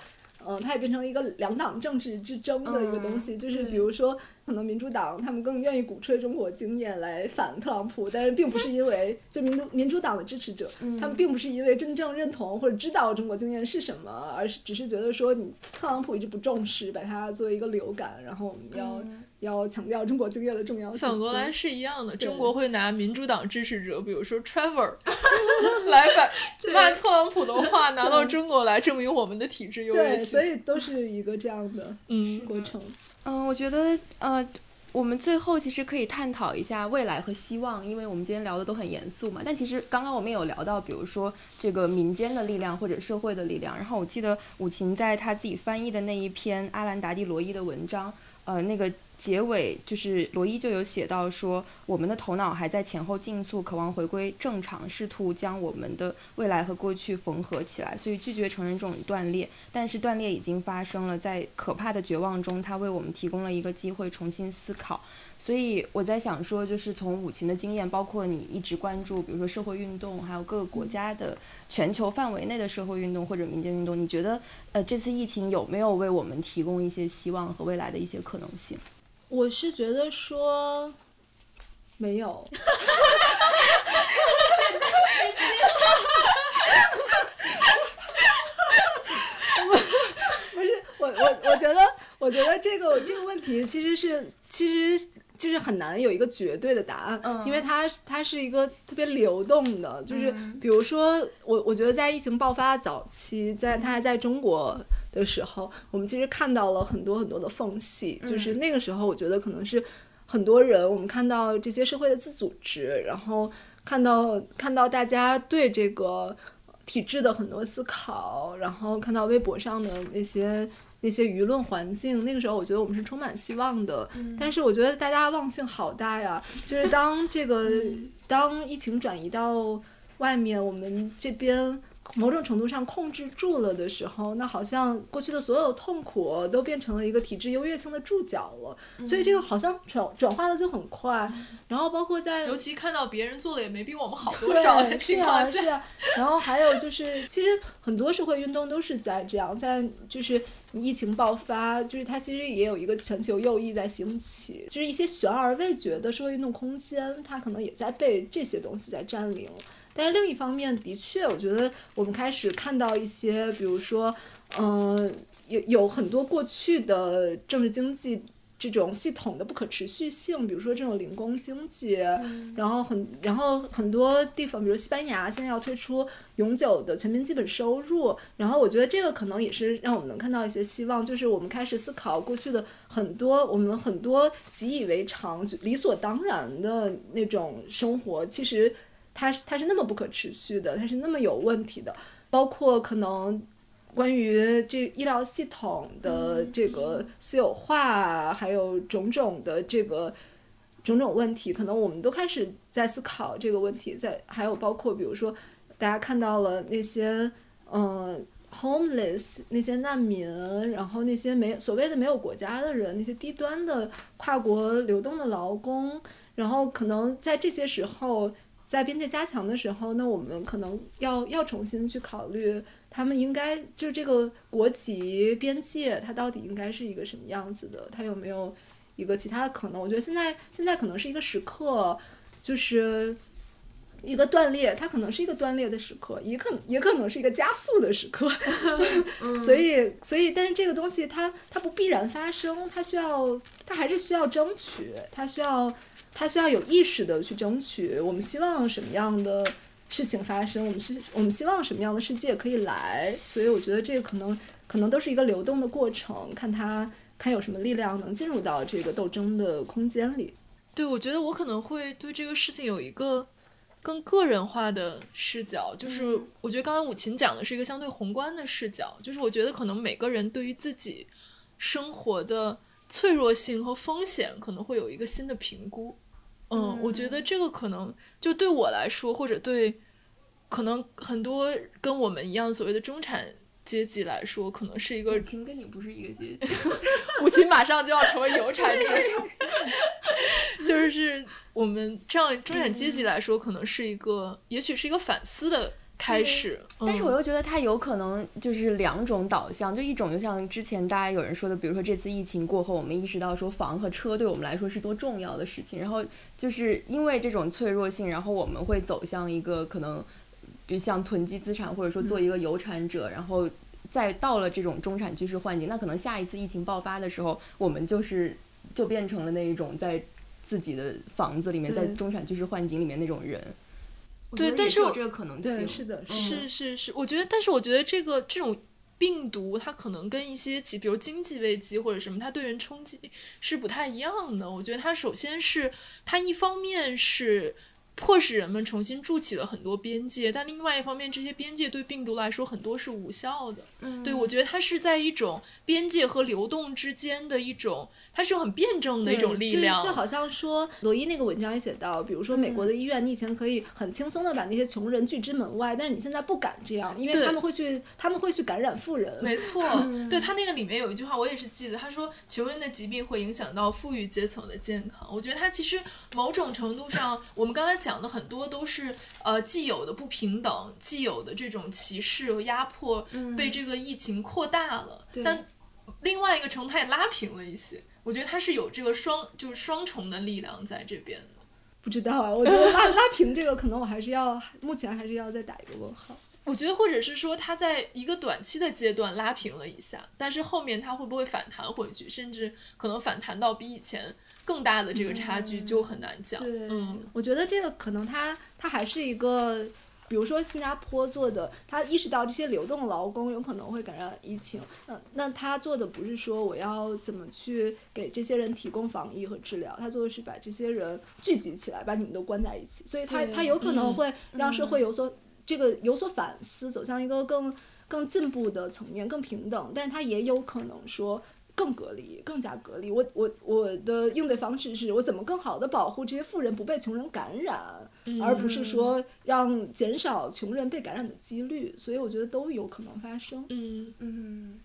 嗯，它也变成了一个两党政治之争的一个东西，就是比如说，可能民主党他们更愿意鼓吹中国经验来反特朗普，但是并不是因为就民主民主党的支持者，他们并不是因为真正认同或者知道中国经验是什么，而是只是觉得说你特朗普一直不重视，把它作为一个流感，然后我们要。要强调中国经验的重要性。反过来是一样的，中国会拿民主党支持者，比如说 Trevor 来反 骂特朗普的话，拿到中国来证明我们的体制优越性。对，所以都是一个这样的嗯过程。嗯，我觉得呃，我们最后其实可以探讨一下未来和希望，因为我们今天聊的都很严肃嘛。但其实刚刚我们有聊到，比如说这个民间的力量或者社会的力量。然后我记得武琴在他自己翻译的那一篇阿兰达蒂罗伊的文章，呃，那个。结尾就是罗伊就有写到说，我们的头脑还在前后竞速，渴望回归正常，试图将我们的未来和过去缝合起来，所以拒绝承认这种断裂。但是断裂已经发生了，在可怕的绝望中，他为我们提供了一个机会重新思考。所以我在想说，就是从武琴的经验，包括你一直关注，比如说社会运动，还有各个国家的全球范围内的社会运动或者民间运动，你觉得呃这次疫情有没有为我们提供一些希望和未来的一些可能性？我是觉得说没有，不是我我我觉得我觉得这个这个问题其实是其实就是很难有一个绝对的答案，因为它它是一个特别流动的，就是比如说我我觉得在疫情爆发早期，在它还在中国。的时候，我们其实看到了很多很多的缝隙，就是那个时候，我觉得可能是很多人，我们看到这些社会的自组织，然后看到看到大家对这个体制的很多思考，然后看到微博上的那些那些舆论环境，那个时候我觉得我们是充满希望的。但是我觉得大家忘性好大呀，就是当这个当疫情转移到外面，我们这边。某种程度上控制住了的时候，那好像过去的所有痛苦都变成了一个体质优越性的注脚了。所以这个好像转转化的就很快。然后包括在尤其看到别人做的也没比我们好多少的是 情况啊是下，啊。然后还有就是，其实很多社会运动都是在这样，在就是疫情爆发，就是它其实也有一个全球右翼在兴起，就是一些悬而未决的社会运动空间，它可能也在被这些东西在占领。但是另一方面，的确，我觉得我们开始看到一些，比如说，嗯、有有很多过去的政治经济这种系统的不可持续性，比如说这种零工经济，然后很然后很多地方，比如西班牙现在要推出永久的全民基本收入，然后我觉得这个可能也是让我们能看到一些希望，就是我们开始思考过去的很多我们很多习以为常、理所当然的那种生活，其实它是它是那么不可持续的，它是那么有问题的，包括可能。关于这医疗系统的这个私有化，还有种种的这个种种问题，可能我们都开始在思考这个问题。在还有包括比如说，大家看到了那些嗯、homeless 那些难民，然后那些没所谓的没有国家的人，那些低端的跨国流动的劳工，然后可能在这些时候。在边界加强的时候，那我们可能要要重新去考虑，他们应该就是这个国旗边界，它到底应该是一个什么样子的？它有没有一个其他的可能？我觉得现在现在可能是一个时刻，就是一个断裂，它可能是一个断裂的时刻，也可也可能是一个加速的时刻。所以所以，但是这个东西它它不必然发生，它需要它还是需要争取，它需要它需要有意识的去争取。我们希望什么样的事情发生？我们是我们希望什么样的世界可以来？所以我觉得这个可能可能都是一个流动的过程，看他看有什么力量能进入到这个斗争的空间里。对，我觉得我可能会对这个事情有一个更个人化的视角，就是我觉得刚才武琴讲的是一个相对宏观的视角，就是我觉得可能每个人对于自己生活的脆弱性和风险可能会有一个新的评估。嗯，我觉得这个可能就对我来说，或者对可能很多跟我们一样所谓的中产阶级来说，可能是一个母亲跟你不是一个阶级，母亲马上就要成为有产 者，就是我们这样中产阶级来说，可能是一个，也许是一个反思的开始。但是我嗯又觉得它有可能就是两种导向，就一种就像之前大家有人说的，比如说这次疫情过后，我们意识到说房和车对我们来说是多重要的事情，然后就是因为这种脆弱性，然后我们会走向一个可能，比如像囤积资产，或者说做一个有产者，然后再到了这种中产居士幻境，那可能下一次疫情爆发的时候，我们就是就变成了那一种在自己的房子里面，在中产居士幻境里面那种人。对但是这个可能性，对，是的，是是是，我觉得，但是我觉得这个这种病毒，它可能跟一些其比如经济危机或者什么，它对人冲击是不太一样的。我觉得它首先是它一方面是。迫使人们重新筑起了很多边界，但另外一方面，这些边界对病毒来说很多是无效的。嗯对，我觉得它是在一种边界和流动之间的一种，它是有很辩证的一种力量。就就好像说，罗伊那个文章也写到，比如说美嗯国的医院，你以前可以很轻松的把那些穷人拒之门外，但是你现在不敢这样，因为他们会去，他们会去感染富人。没错，对他那个里面有一句话，我也是记得，他说穷人的疾病会影响到富裕阶层的健康。我觉得他其实某种程度上，我们刚才讲的很多都是呃既有的不平等、既有的这种歧视和压迫，被这个疫情扩大了。对但另外一个程度，它也拉平了一些。我觉得它是有这个双就是双重的力量在这边的。不知道啊，我觉得拉拉平这个，可能我还是要，目前还是要再打一个问号。我觉得，或者是说，它在一个短期的阶段拉平了一下，但是后面它会不会反弹回去，甚至可能反弹到比以前更大的这个差距，就很难讲。对，嗯，我觉得这个可能它它还是一个，比如说新加坡做的，他意识到这些流动劳工有可能会感染疫情，那那他做的不是说我要怎么去给这些人提供防疫和治疗，他做的是把这些人聚集起来，把你们都关在一起，所以他对他有可能嗯会让社会有所、这个有所反思，走向一个更更进步的层面，更平等，但是他也有可能说。更隔离，更加隔离。我我我的应对方式是我怎么更好的保护这些富人不被穷人感染？而不是说让减少穷人被感染的几率。所以我觉得都有可能发生。嗯嗯。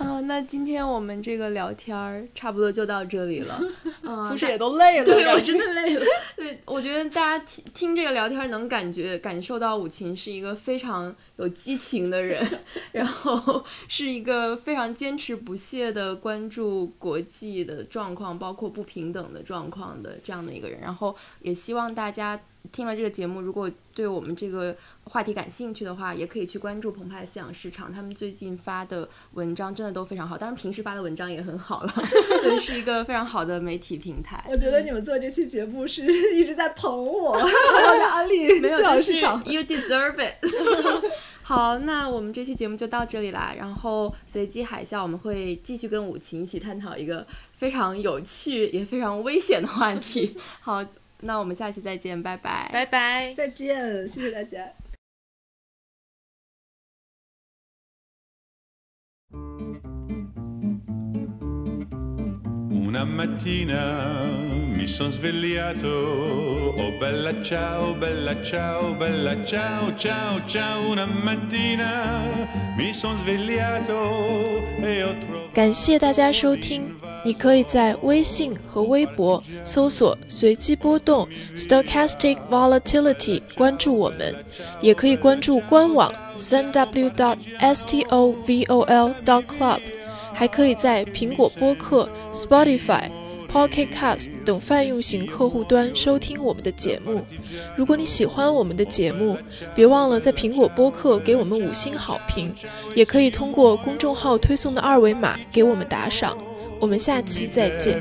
啊，那今天我们这个聊天儿差不多就到这里了。嗯，不是也都累了？对，我真的累了。对，我觉得大家听听这个聊天，能感觉感受到武琴是一个非常有激情的人，然后是一个非常坚持不懈的关注国际的状况，包括不平等的状况的这样的一个人。然后也希望大家。听了这个节目，如果对我们这个话题感兴趣的话，也可以去关注澎湃思想市场，他们最近发的文章真的都非常好，当然平时发的文章也很好了，对，是一个非常好的媒体平台。我觉得你们做这期节目是一直在捧我，安利思想市场，You deserve it。好，那我们这期节目就到这里啦。然后随机海啸，我们会继续跟武琴一起探讨一个非常有趣也非常危险的话题。好。那我们下期再见，拜拜，拜拜，再见，谢谢大家。Una mattina mi son svegliato, oh bella ciao, bella ciao, bella ciao, ciao, ciao. Una matina. mi son svegliato e ho trovato. 感谢大家收听。你可以在微信和微博搜索“随机波动 ”（Stochastic Volatility） 关注我们，也可以关注官网 www.stovol.club，还可以在苹果播客、Spotify、Pocket Cast 等泛用型客户端收听我们的节目。如果你喜欢我们的节目，别忘了在苹果播客给我们五星好评，也可以通过公众号推送的二维码给我们打赏。我们下期再见。